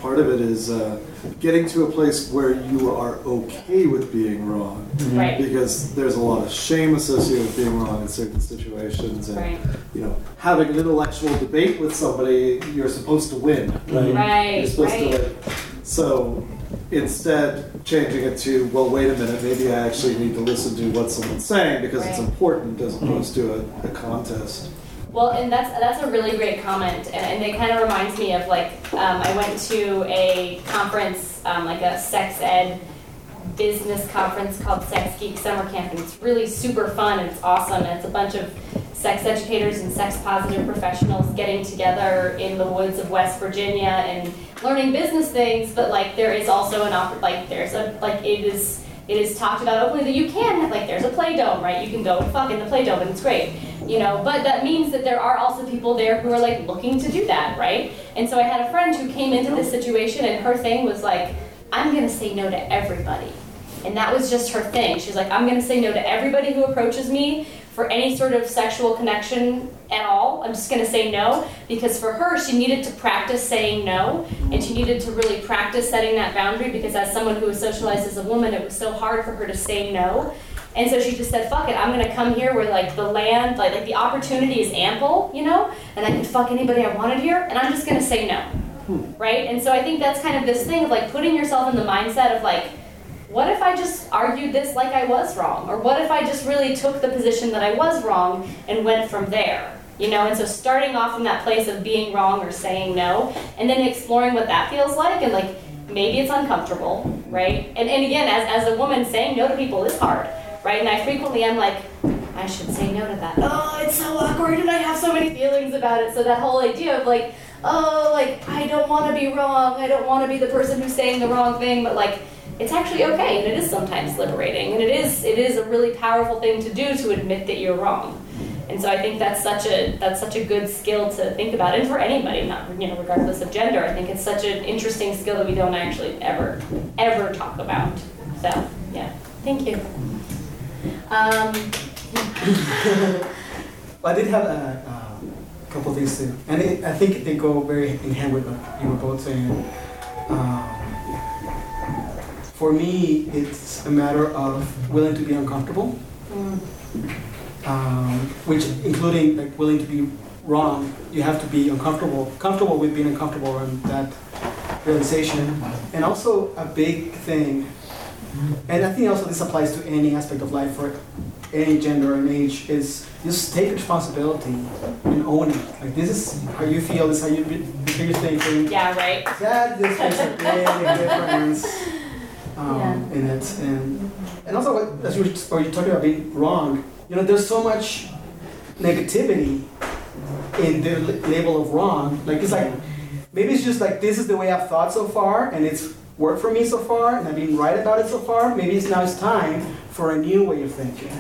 part of it is uh, getting to a place where you are okay with being wrong. right Because there's a lot of shame associated with being wrong in certain situations, and right you know, having an intellectual debate with somebody, you're supposed to win, right? Right, You're supposed right. to win. So instead, changing it to, well, wait a minute, maybe I actually need to listen to what someone's saying because it's important as opposed to a, a contest. Well, and that's that's a really great comment, and, and it kind of reminds me of like um, I went to a conference, um, like a sex ed business conference called Sex Geek Summer Camp, and it's really super fun and it's awesome. And it's a bunch of sex educators and sex positive professionals getting together in the woods of West Virginia and learning business things. But like there is also an oppor- like there's a like it is it is talked about openly that you can like there's a play dome right? You can go fuck in the play dome and it's great you know? But that means that there are also people there who are like looking to do that right? And so i had a friend who came into this situation and her thing was like i'm to say no to everybody. And that was just her thing. She's like i'm to say no to everybody who approaches me for any sort of sexual connection at all i'm just going to say no. Because for her she needed to practice saying no and she needed to really practice setting that boundary because as someone who was socialized as a woman it was so hard for her to say no. And so she just said fuck it i'm going to come here where like the land like, like the opportunity is ample you know and i can fuck anybody i wanted here and i'm just going to say no. Hmm. Right? And so i think that's kind of this thing of like putting yourself in the mindset of like what if I just argued this like I was wrong? Or what if I just really took the position that I was wrong and went from there? You know, and so starting off in that place of being wrong or saying no, and then exploring what that feels like, and like maybe it's uncomfortable, right? And, and again, as, as a woman, saying no to people is hard, right? And I frequently am like, I should say no to that. Oh, it's so awkward, and I have so many feelings about it. So that whole idea of like, oh, like I don't want to be wrong. I don't want to be the person who's saying the wrong thing, but like it's actually okay and it is sometimes liberating and it is it is a really powerful thing to do to admit that you're wrong. And so I think that's such a that's such a good skill to think about, and for anybody, not you know regardless of gender. I think it's such an interesting skill that we don't actually ever ever talk about. So yeah, thank you. Um, I did have a, a couple things too, and it, I think they go very in hand with what you were both saying. Um, for me, it's a matter of willing to be uncomfortable, mm, um, which including like willing to be wrong. You have to be uncomfortable, comfortable with being uncomfortable, and that realization, and also a big thing. And I think also this applies to any aspect of life for any gender and age is just take responsibility and own it. Like this is how you feel, this is how you this is you're thinking. yeah, right. That this makes a big difference um, Yeah. in it, and and also what, as you were, or you're talking about being wrong. You know, there's so much negativity in the label of wrong. Like it's like maybe it's just like this is the way I've thought so far, and it's worked for me so far, and I've been right about it so far. Maybe it's now it's time for a new way of thinking.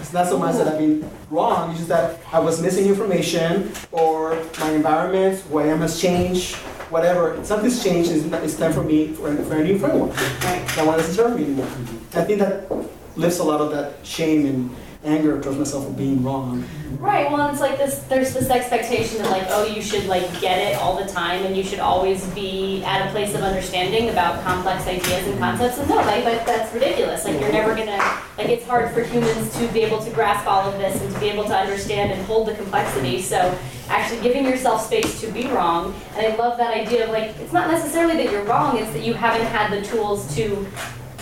It's not so much that I've been wrong, it's just that I was missing information, or my environment, where I am has changed, whatever. Something's changed, it's time for me for, for a new framework that one doesn't serve me anymore. I think that lifts a lot of that shame and anger towards myself for being wrong. Right. Well, it's like this. There's this expectation that like, oh, you should like get it all the time, and you should always be at a place of understanding about complex ideas and concepts. And no, like that, that's ridiculous. Like you're never gonna. Like it's hard for humans to be able to grasp all of this and to be able to understand and hold the complexity. So actually giving yourself space to be wrong. And I love that idea of like, it's not necessarily that you're wrong. It's that you haven't had the tools to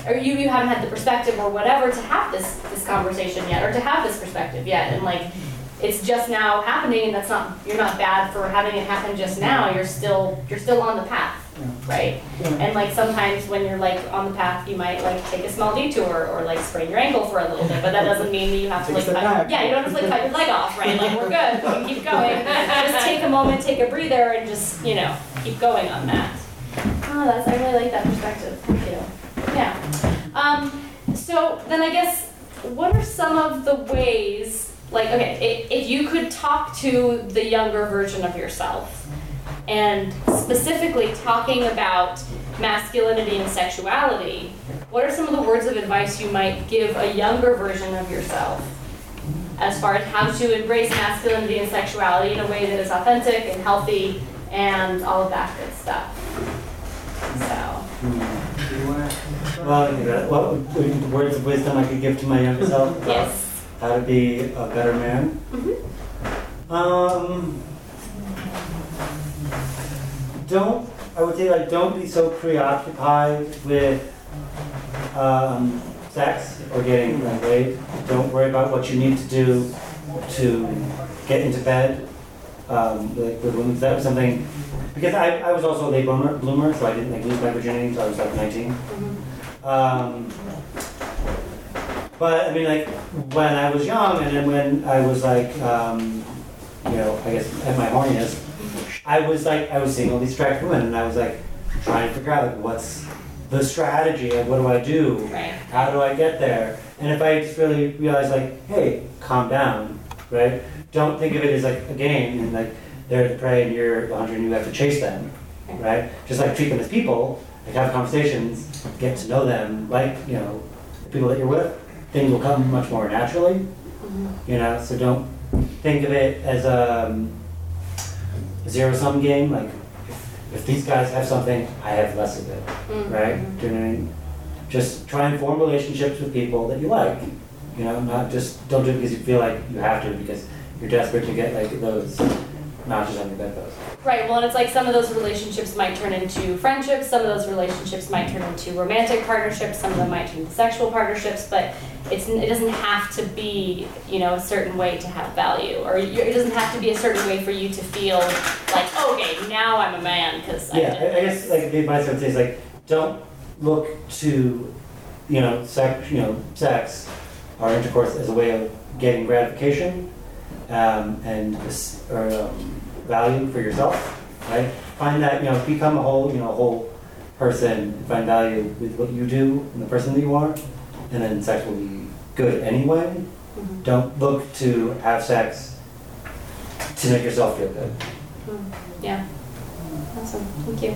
or you, you haven't had the perspective or whatever to have this this conversation yet or to have this perspective yet and like it's just now happening and that's not you're not bad for having it happen just now you're still you're still on the path right? And like sometimes when you're like on the path you might like take a small detour or like sprain your ankle for a little bit but that doesn't mean that you have to like cut, yeah you don't have to like cut your leg off right? Like we're good. We can keep going. Just take a moment take a breather and just you know keep going on that. Oh that's i really like that perspective. thank you yeah. Um, so then I guess, what are some of the ways, like, okay, if, if you could talk to the younger version of yourself, and specifically talking about masculinity and sexuality, what are some of the words of advice you might give a younger version of yourself as far as how to embrace masculinity and sexuality in a way that is authentic and healthy and all of that good stuff? So. Do you wanna- Well, I think that- what words of wisdom I could give to my younger self? about Yes. How to be a better man? Um, don't, I would say like, don't be so preoccupied with um, sex or getting laid. Don't worry about what you need to do to get into bed um, like with women. That was something, because I, I was also a late bloomer, bloomer, so I didn't like lose my virginity until I was like 19. Um, but I mean, like when I was young, and then when I was like, um, you know, I guess at my horniness, I was like, I was seeing all these attractive women, and I was like trying to figure out like what's the strategy, like what do I do, Right. how do I get there? And if I just really realize like, hey, calm down, right? Don't think of it as like a game, and like they're the prey, and you're the hunter, and you have to chase them, right? Just like treat them as people, like have conversations, get to know them, like you know, the people that you're with. Things will come much more naturally, mm-hmm. you know. So don't think of it as um, a zero sum game. Like if, if these guys have something, I have less of it, mm-hmm. right? Do you know what I mean? Just try and form relationships with people that you like. You know, not just don't do it because you feel like you have to because you're desperate to get like those notches on your bedpost. Right. Well, and it's like some of those relationships might turn into friendships. Some of those relationships might turn into romantic partnerships. Some of them might turn into sexual partnerships. But it's it doesn't have to be you know a certain way to have value, or it doesn't have to be a certain way for you to feel like okay now I'm a man because Yeah, I, I guess like the advice I would say is like don't look to you know sex you know sex or intercourse as a way of getting gratification um, and or um, value for yourself. right? Find that, you know, become a whole, you know, a whole person, find value with what you do and the person that you are, and then sex will be good anyway. Mhm. Don't look to have sex to make yourself feel good. Yeah. Awesome. Thank you.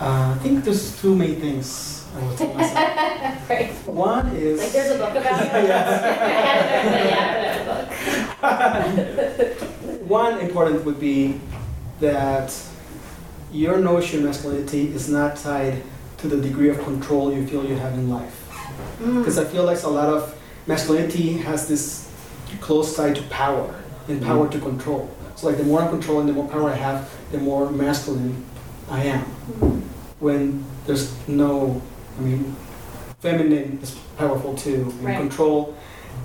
Uh, I think there's two main things I would tell myself. Great. One is Like there's a book about it. yeah, I read a book. One important would be that your notion of masculinity is not tied to the degree of control you feel you have in life. Hmm. Because I feel like a lot of masculinity has this close tie to power and hmm. power to control. So like the more I'm controlling, the more power I have, the more masculine I am. Hmm. When there's no, I mean, feminine is powerful too. And Right. control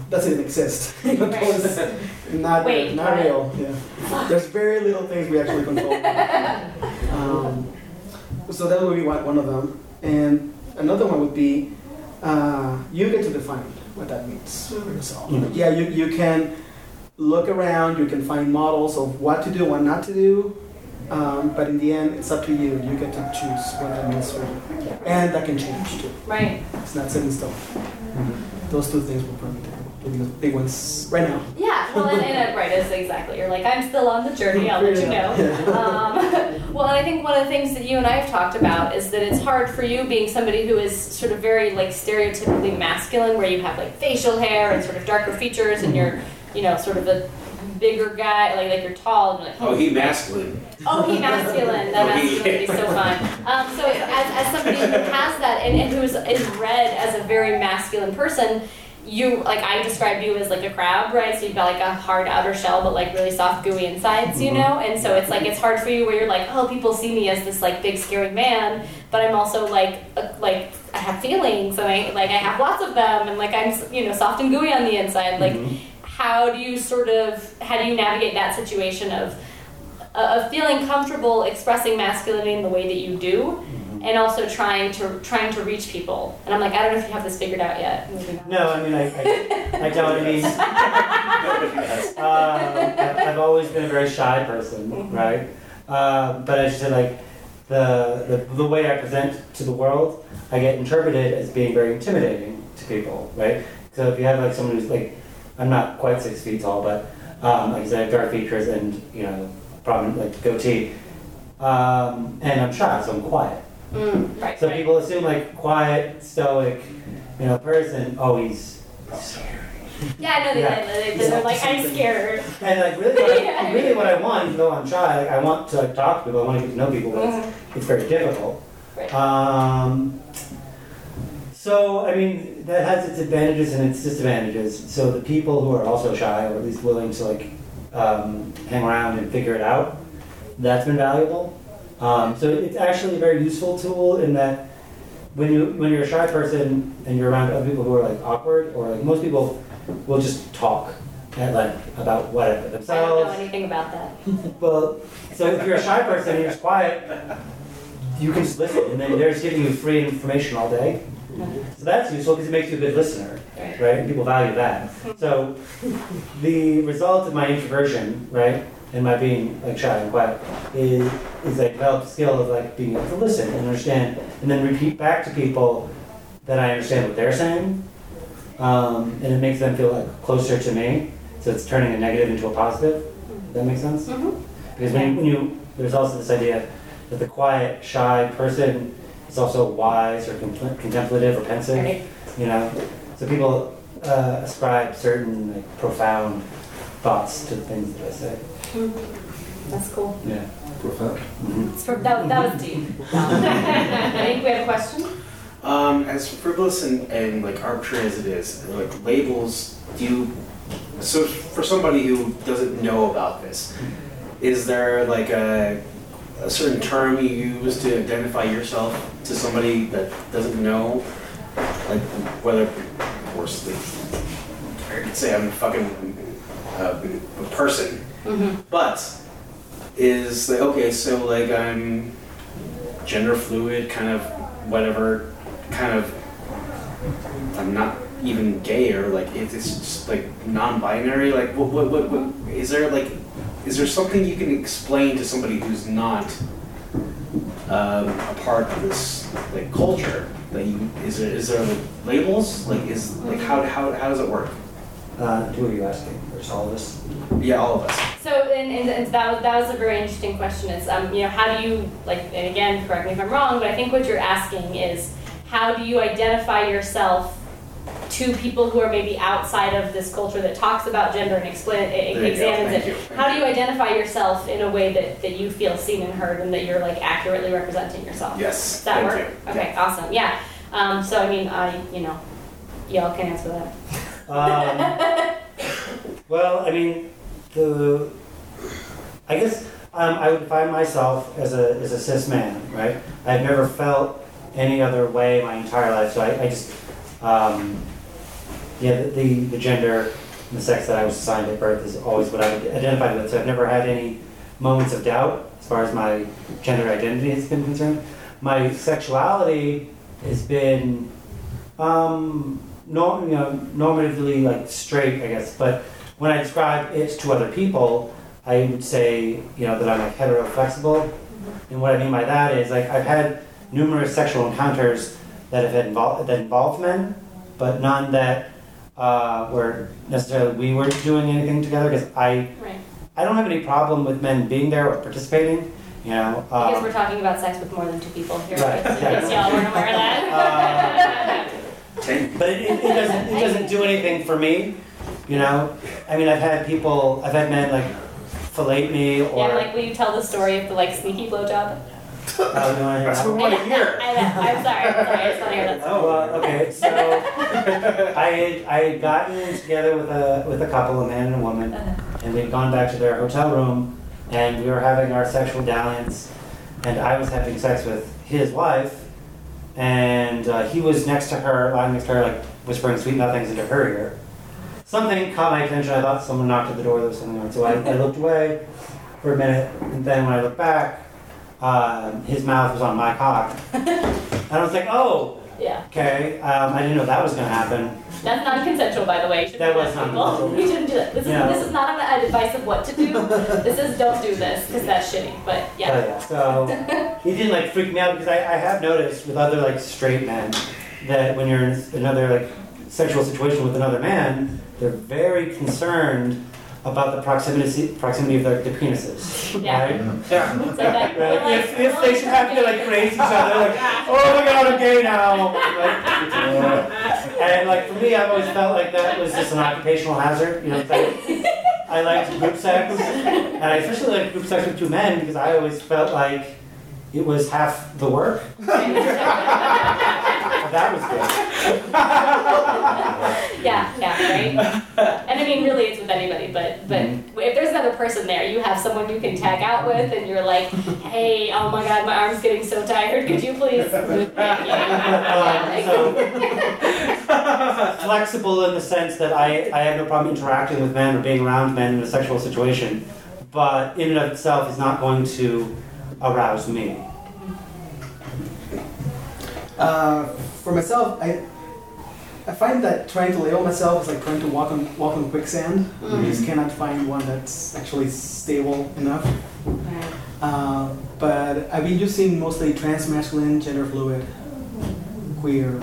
doesn't exist. control is not, Wait, not what? real. Yeah. There's very little things we actually control. um, so that would be one one of them. And another one would be uh, you get to define what that means for yourself. Mhm. Yeah, you, you can look around, you can find models of what to do, what not to do, um, but in the end, it's up to you. You get to choose what that means for you. And that can change too. Right. It's not set in stone. Those two things will probably be the big ones right now. Yeah, well, and, and uh, right, is exactly. You're like, I'm still on the journey, I'll let you know. Um, well, and I think one of the things that you and I have talked about is that it's hard for you being somebody who is sort of very like stereotypically masculine, where you have like facial hair and sort of darker features, and you're, you know, sort of a bigger guy, like like you're tall and like. Oh, he masculine. Oh, he masculine. That Oh, masculinity is so fun. Um, so as, as somebody who has that and, and who is, is read as a very masculine person, you like I described you as like a crab, right? So you've got like a hard outer shell, but like really soft, gooey insides, you know. And so it's like it's hard for you where you're like, oh, people see me as this like big, scary man, but I'm also like a, like I have feelings and I like I have lots of them, and like I'm you know soft and gooey on the inside. Like, Mhm. how do you sort of how do you navigate that situation of of feeling comfortable expressing masculinity in the way that you do, and also trying to trying to reach people. And I'm like, I don't know if you have this figured out yet. No, I mean, I, I, I don't. I mean, um, I've, I've always been a very shy person, right? Um, but I just said like the, the the way I present to the world, I get interpreted as being very intimidating to people, right? So if you have like someone who's like, I'm not quite six feet tall, but um, like I said, I have dark features and you know, prominent like goatee, um, and I'm shy, so I'm quiet. Mm, right. So right. people assume like quiet, stoic, you know, person. Oh, he's Yeah, I know they, Yeah. they, they, they're like, I'm scared. and like really, what Yeah. I, really what I want, even though I'm shy, like I want to like talk to people. I want to get to know people, but it's, Mhm. it's very difficult. Right. Um, so I mean, that has its advantages and its disadvantages. So the people who are also shy, or at least willing to like um, hang around and figure it out, that's been valuable. Um, so it's actually a very useful tool in that when you when you're a shy person and you're around other people who are like awkward or like most people will just talk at length about whatever I don't know anything about that. Well, so if you're a shy person and you're just quiet, you can just listen, and then they're just giving you free information all day. So that's useful because it makes you a good listener, Right. right? And people value that. So the result of my introversion, right, and my being like shy and quiet, is is I developed a skill of like being able to listen and understand, and then repeat back to people that I understand what they're saying, um, and it makes them feel like closer to me. So it's turning a negative into a positive. Does that make sense? Mhm. Because when you, when you, there's also this idea that the quiet, shy person is also wise or contempl- contemplative or pensive, Right. you know? So people uh, ascribe certain like, profound thoughts to the things that I say. Mhm. That's cool. Yeah. Profound. It's for, that, that was deep. I think we have a question. Um, as frivolous and, and like arbitrary as it is, like labels, do you? So for somebody who doesn't know about this, is there like a, a certain term you use to identify yourself to somebody that doesn't know? Like whether, of course, like, I could say I'm fucking uh, a person, Mm-hmm. but is like okay, so like I'm gender fluid, kind of whatever, kind of. I'm not even gay or like it's just like non-binary. Like what what what, what is there like? is there something you can explain to somebody who's not um, a part of this like culture? You is there is there like, labels? Like is like how how how does it work? Uh, who are you asking? Or all of us? Yeah, all of us. So, and, and, and that, was, that was a very interesting question. Is um, you know, how do you like? And again, correct me if I'm wrong, but I think what you're asking is, how do you identify yourself to people who are maybe outside of this culture that talks about gender and explain, There examines thank it? you. How do you identify yourself in a way that, that you feel seen and heard, and that you're like accurately representing yourself? Yes. Does that thank work? you. Okay, awesome. Yeah. Um, so I mean, I you know, y'all can answer that. Um, well, I mean, the I guess um, I would define myself as a as a cis man, right? I've never felt any other way my entire life, so I, I just um, yeah, the, the the gender and the sex that I was assigned at birth is always what I would identify with. So I've never had any moments of doubt as far as my gender identity has been concerned. My sexuality has been um, no, you know, normatively like straight, I guess. But when I describe it to other people, I would say, you know, that I'm like hetero-flexible. And what I mean by that is like I've had numerous sexual encounters that have involved that involved men, but none that uh, were necessarily we were doing anything together. Because I Right. I don't have any problem with men being there or participating. You know. Because um, we're talking about sex with more than two people here. Right, yeah. y'all weren't aware of that. Thank But it, it, it doesn't it doesn't do anything for me, you know. I mean, I've had people, I've had men like fillet me or. yeah, like will you tell the story of the like sneaky blowjob? Oh, no, I- That's what we want to hear. I know. I'm sorry. I'm sorry. I just want to hear that. Oh, well, okay. So I had, I had gotten together with a with a couple, a man and a woman, Uh-huh. and we'd gone back to their hotel room, and we were having our sexual dalliance, and I was having sex with his wife, and uh, he was next to her, lying next to her, like whispering sweet nothings into her ear. Something caught my attention. I thought someone knocked at the door. There was something on. So I, I looked away for a minute, and then when I looked back, um, his mouth was on my cock, and I was like, "Oh, Yeah. okay." Um, I didn't know that was going to happen. That's non-consensual, by the way. That was non-consensual. You shouldn't do that. This is Yeah. this is not an advice of what to do. this is don't do this because that's shitty. But yeah. Oh, yeah. So he didn't like freak me out because I, I have noticed with other like straight men that when you're in another like sexual situation with another man, they're very concerned about the proximity proximity of their, their penises. Yeah. Right? Mm-hmm. Yeah. It's like that. Right. we're like- If, if they should have to like raise each other, like, oh my god, I'm gay now. Right? And like for me, I've always felt like that was just an occupational hazard. You know, it's like, I liked group sex, and I especially liked group sex with two men because I always felt like it was half the work. that was good. yeah, yeah, right. And I mean, really, it's with anybody. But but Mm-hmm. if there's another person there, you have someone you can tag out with, and you're like, hey, oh my god, my arm's getting so tired. Could you please? Um, so flexible in the sense that I, I have no problem interacting with men or being around men in a sexual situation, but in and of itself is not going to arouse me. Uh, for myself, I I find that trying to label myself is like trying to walk on walk on quicksand. You just cannot find one that's actually stable enough. Right. Uh, but I've been using mostly trans masculine, gender fluid, queer.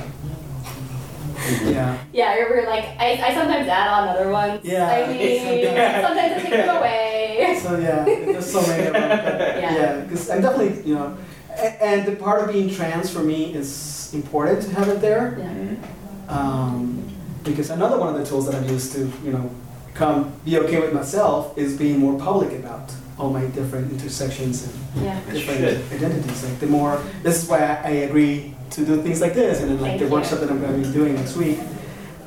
Yeah. Yeah, you're, we're like, I, I sometimes add on other ones. Yeah. I mean, sometimes I take them away. So yeah, there's so many of them. But Yeah. yeah, because I'm definitely you know, and the part of being trans for me is important to have it there. Yeah. Um, because another one of the tools that I've used to, you know, come be okay with myself is being more public about all my different intersections and Yeah. different identities. Like the more, this is why I, I agree to do things like this, and then like Thank the you. workshop that I'm going to be doing next week.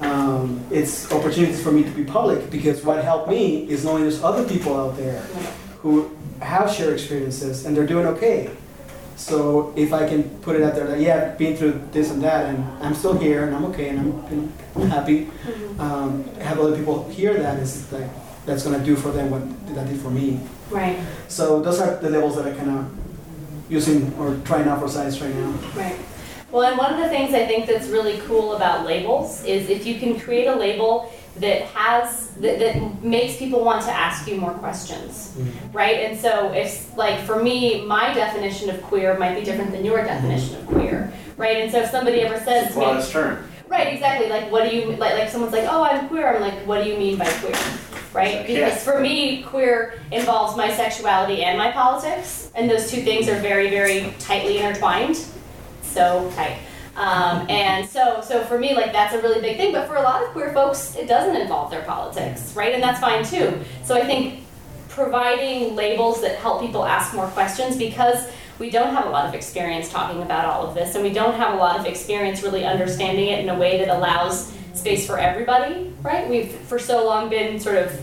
Um, it's opportunities for me to be public because what helped me is knowing there's other people out there who have shared experiences and they're doing okay. So if I can put it out there that yeah, I've been through this and that, and I'm still here, and I'm okay, and I'm, I'm happy. Mhm. Um, have other people hear that is like that's gonna do for them what that did for me. Right. So those are the levels that I kind of using or trying out for science right now. Right. Well, and one of the things I think that's really cool about labels is if you can create a label that has that, that makes people want to ask you more questions mm-hmm. right and so if like for me my definition of queer might be different than your definition of queer right and so if somebody ever says to me Broadest term. Right, exactly. Like, what do you like? Like, someone's like, "Oh, I'm queer." I'm like, "What do you mean by queer?" Right? Yeah. Because for me, queer involves my sexuality and my politics, and those two things are very, very tightly intertwined. So tight. Um, and so, so for me, like that's a really big thing. But for a lot of queer folks, it doesn't involve their politics, right? And that's fine too. So I think providing labels that help people ask more questions because we don't have a lot of experience talking about all of this and we don't have a lot of experience really understanding it in a way that allows space for everybody right we've for so long been sort of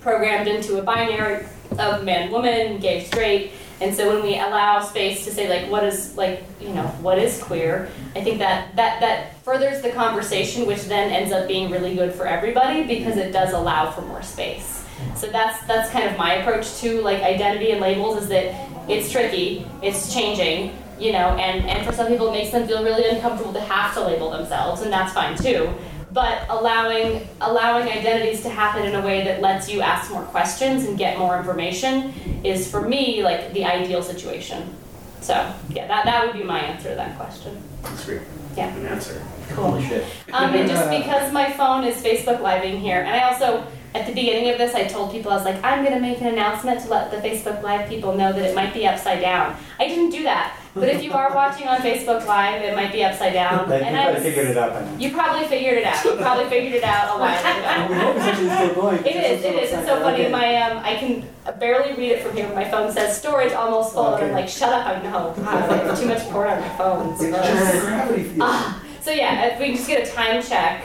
programmed into a binary of man woman gay straight and so when we allow space to say like what is like you know what is queer i think that that that furthers the conversation which then ends up being really good for everybody because it does allow for more space so that's that's kind of my approach to like identity and labels is that it's tricky, it's changing, you know, and, and for some people it makes them feel really uncomfortable to have to label themselves, and that's fine too. But allowing allowing identities to happen in a way that lets you ask more questions and get more information is for me like the ideal situation. So yeah, that, that would be my answer to that question. That's great. Yeah. An answer. Cool. Holy shit. Um, and just because my phone is Facebook living here, and I also, at the beginning of this, I told people, I was like, I'm going to make an announcement to let the Facebook Live people know that it might be upside down. I didn't do that. But if you are watching on Facebook Live, it might be upside down. Like, you and probably I, figured it out by now. you probably figured it out. You probably figured it out a while ago. it is. It is. It's so funny. Okay. My um, I can barely read it from here. My phone says storage almost full, and I'm like, shut up! I know. God, I have too much porn on my phone. It's It's gross. just gravity field. Ah, so yeah, if we just get a time check.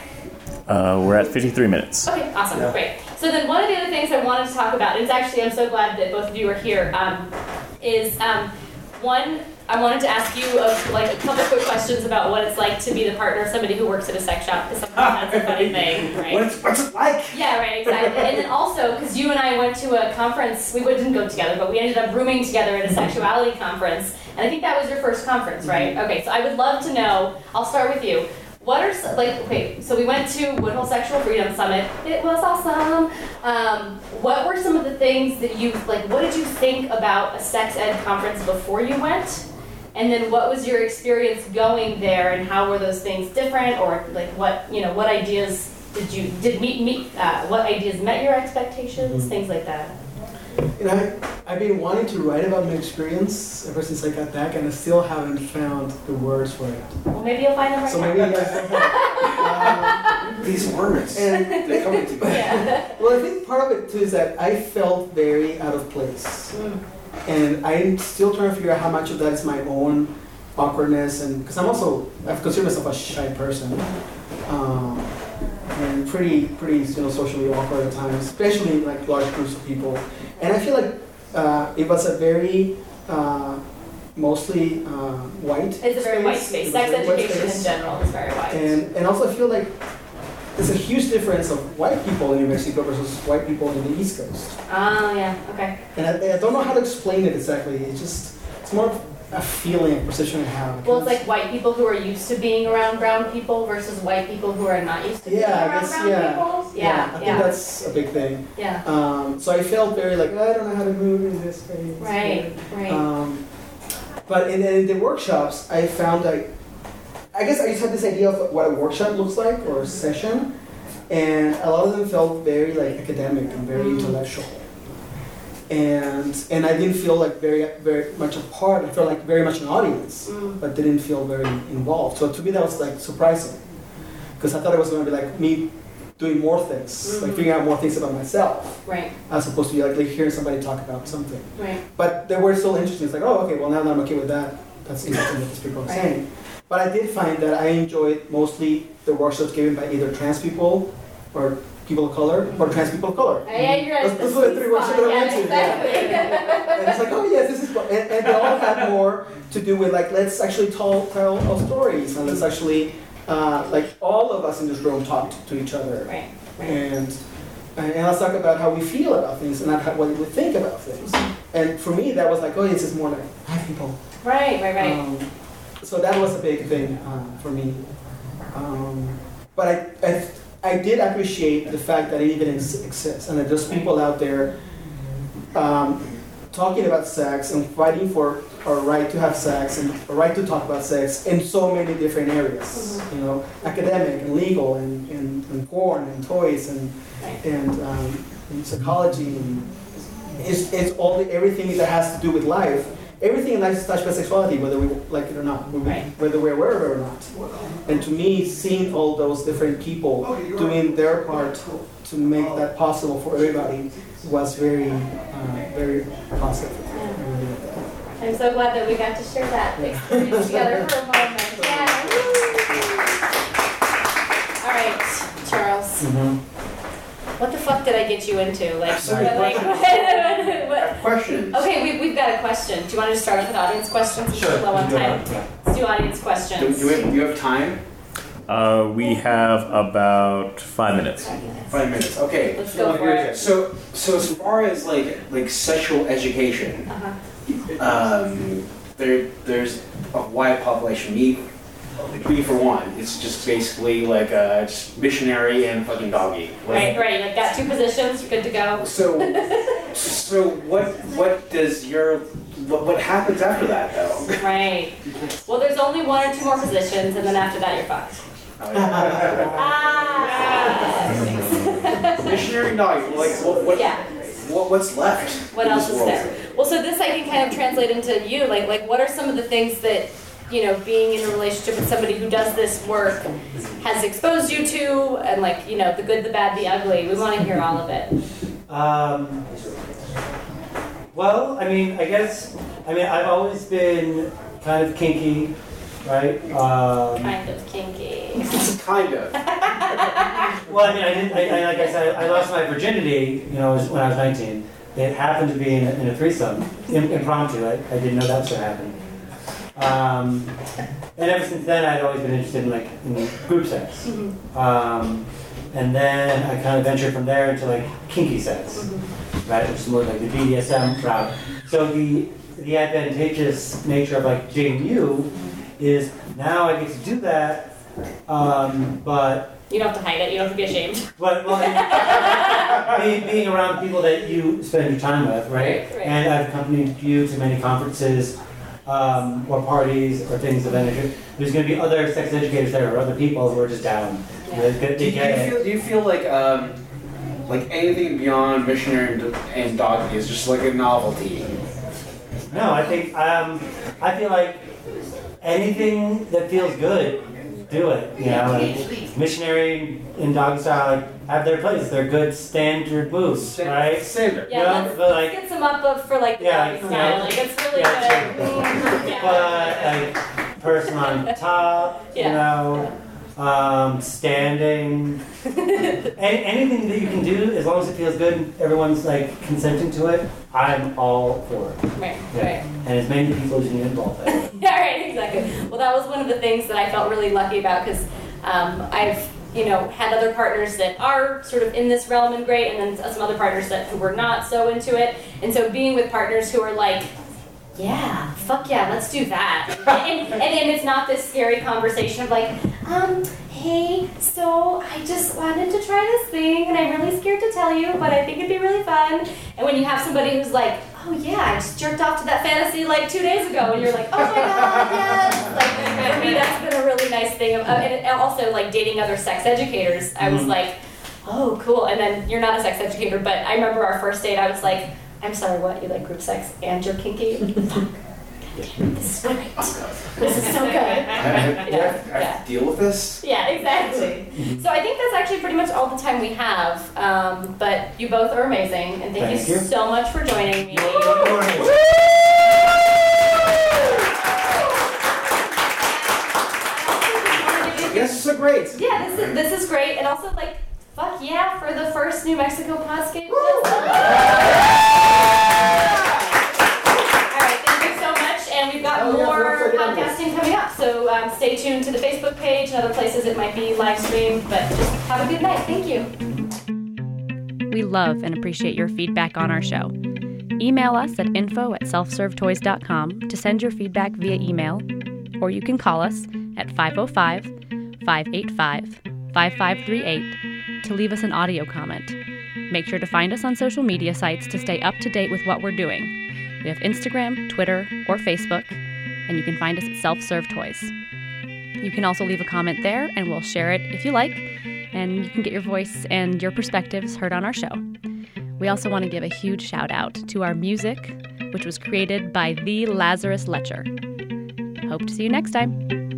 Uh, we're at 53 minutes. Okay, awesome, Yeah. great. So then one of the other things I wanted to talk about, and it's actually, I'm so glad that both of you are here, um, is um, one, I wanted to ask you a, like a couple quick questions about what it's like to be the partner of somebody who works at a sex shop, because sometimes that's a funny thing, right? What's, what's it like? Yeah, right, exactly. and then also, because you and I went to a conference, we didn't go together, but we ended up rooming together at a sexuality conference. And I think that was your first conference, right? Okay, so I would love to know, I'll start with you. What are, like, okay, so we went to Woodhull Sexual Freedom Summit. It was awesome. Um, what were some of the things that you, like, what did you think about a sex ed conference before you went? And then what was your experience going there and how were those things different or like what, you know, what ideas did you, did meet, meet, uh, what ideas met your expectations, things like that? You know, I, I've been wanting to write about my experience ever since I got back, and I still haven't found the words for it. Well, maybe you'll find them right So now. maybe you guys can help. These words. And They're coming together. Yeah. well, I think part of it too is that I felt very out of place, Mm. And I'm still trying to figure out how much of that is my own awkwardness, and because I'm also I've considered myself a shy person, um, and pretty pretty you know socially awkward at times, especially like large groups of people, and I feel like uh, it was a very uh, mostly uh, white. It's a very white space. Sex education in general is very white. And, and also I feel like there's a huge difference of white people in New Mexico versus white people in the East Coast. Oh, yeah, okay. And I, I don't know how to explain it exactly. It's just, it's more of a feeling, a perception I have. Well, it's like white people who are used to being around brown people versus white people who are not used to being Yeah, I around guess, brown yeah. people. I Yeah, think yeah, that's a big thing. yeah. Um, so I felt very like, I don't know how to move in this space. Right, right. Um, but in, in the workshops, I found like, I guess I just had this idea of what a workshop looks like or a session, and a lot of them felt very like academic and very Mm. intellectual. And and I didn't feel like very very much a part. I felt like very much an audience, Mm. but didn't feel very involved. So to me that was like surprising, because I thought it was going to be like me doing more things, like Mhm. figuring out more things about myself, Right, as opposed to like, like hearing somebody talk about something. right. But they were still interesting. It's like, oh, okay, well, now that I'm okay with that, that's interesting what these people are Right. saying. But I did find that I enjoyed mostly the workshops given by either trans people or people of color or trans people of color. Yeah, you're right. Those- those were the three workshops that I went to, Yeah, exactly. And it's like, oh, yes, this is what, and, and they all had more to do with like, let's actually tell, tell our stories and let's actually, uh, like, all of us in this room talked to each other. Right, right. And, and let's talk about how we feel about things and not how, what we think about things. And for me, that was like, oh, this is more like black people. Right, right, right. Um, so that was a big thing uh, for me. Um, but I, I, I did appreciate the fact that it even ex- exists and that there's people out there um, talking about sex and fighting for our right to have sex and a right to talk about sex in so many different areas. You know, academic and legal and, and, and porn and toys and and, um, and psychology and it's, it's all the, everything that has to do with life. Everything in life is touched by sexuality, whether we like it or not, whether, we, Right. whether we're aware of it or not. And to me, seeing all those different people doing their part to make that possible for everybody was very, uh, very positive. I really like that. I'm so glad that we got to share that experience together for a moment. Yeah. All right, Charles. Mhm. What the fuck did I get you into? Like, Sorry, like questions. what? Questions. Okay, we, we've got a question. Do you want to just start off with audience questions? Sure. Low on you go time. yeah. Let's do audience questions. do, we do you have time? Uh, we have about five minutes. Five minutes. Okay. Let's go for it. So, so as far as like like sexual education, Uh-huh. um, there there's a wide population. Me, me for one, it's just basically like uh, just missionary and fucking doggy. Right, Like, right. Like, got two positions. You're good to go. So, so what what does your what, what happens after that though? Right. Well, there's only one or two more positions, and then after that, you're fucked. Ah. missionary and doggy. Like what what, Yeah. what what's left? What else is world? there? Well, so this I can kind of translate into you. Like, like what are some of the things that you know, being in a relationship with somebody who does this work has exposed you to, and like you know, the good, the bad, the ugly. We want to hear all of it. Um, well, I mean, I guess, I mean, I've always been kind of kinky, right? Um, Kind of kinky. Kind of. well, I mean, I didn't, I, I, like I said, I lost my virginity, you know, when I was 19. It happened to be in, a- in a threesome, impromptu. I, I didn't know that was going to happen. Um, and ever since then, I'd always been interested in like in group sex. Um, and then I kind of ventured from there into like kinky sex, right, which is more like the BDSM route. So the the advantageous nature of like dating you is now I get to do that, um, but You don't have to hide it. You don't have to be ashamed. but well, being, being around people that you spend your time with, right? Right, right. And I've accompanied you to many conferences um, or parties or things of that nature. There's going to be other sex educators there or other people who are just down. They, they, Do they you, get it. feel, do you feel like um, like anything beyond missionary and, and doggy is just like a novelty? No, I think um, I feel like anything that feels good, do it. You know, like missionary and dog style like, have their place. They're good standard moves, right? Standard. Yeah, Yeah, let's, but, let's like- get some up of for like the Yeah, style. know. Like it's really Yeah, good. Yeah. But like person on top, you Yeah. know, um, standing, any, anything that you can do as long as it feels good and everyone's like consenting to it, I'm all for it. Right, Yeah. right. And as many people as you can involve in. Yeah, right, exactly. Well, that was one of the things that I felt really lucky about because um, I've, you know, had other partners that are sort of in this realm and great, and then some other partners that who were not so into it. And so being with partners who are like, yeah, fuck yeah, let's do that. and, and, and it's not this scary conversation of like, um, hey, so I just wanted to try this thing, and I'm really scared to tell you, but I think it'd be really fun. And when you have somebody who's like, oh yeah, I just jerked off to that fantasy like two days ago, and you're like, oh my god, yes. Like for me, that's been a really nice thing. Uh, and also like dating other sex educators, I was like, oh cool. And then you're not a sex educator, but I remember our first date. I was like, I'm sorry, what? You like group sex and you're kinky? This is great. This is so good. I, I, Yeah, I have to deal with this. Yeah, exactly. So I think that's actually pretty much all the time we have. Um, but you both are amazing, and thank, Thank you, you. so much for joining me. Yes, so great. Yeah, this is this is great, and also like, fuck yeah, for the first New Mexico Podscape. All right, thank you so much, and we've got more we're forgetting this. podcasting coming up. So um, stay tuned to the Facebook page and other places it might be live streamed. But just have a good night. Thank you. We love and appreciate your feedback on our show. Email us at info at selfservetoys.com to send your feedback via email, or you can call us at 505 585 5538 to leave us an audio comment. Make sure to find us on social media sites to stay up to date with what we're doing. We have Instagram, Twitter, or Facebook, and you can find us at Self Serve Toys. You can also leave a comment there, and we'll share it if you like, and you can get your voice and your perspectives heard on our show. We also want to give a huge shout out to our music, which was created by the Lazarus Letcher. Hope to see you next time.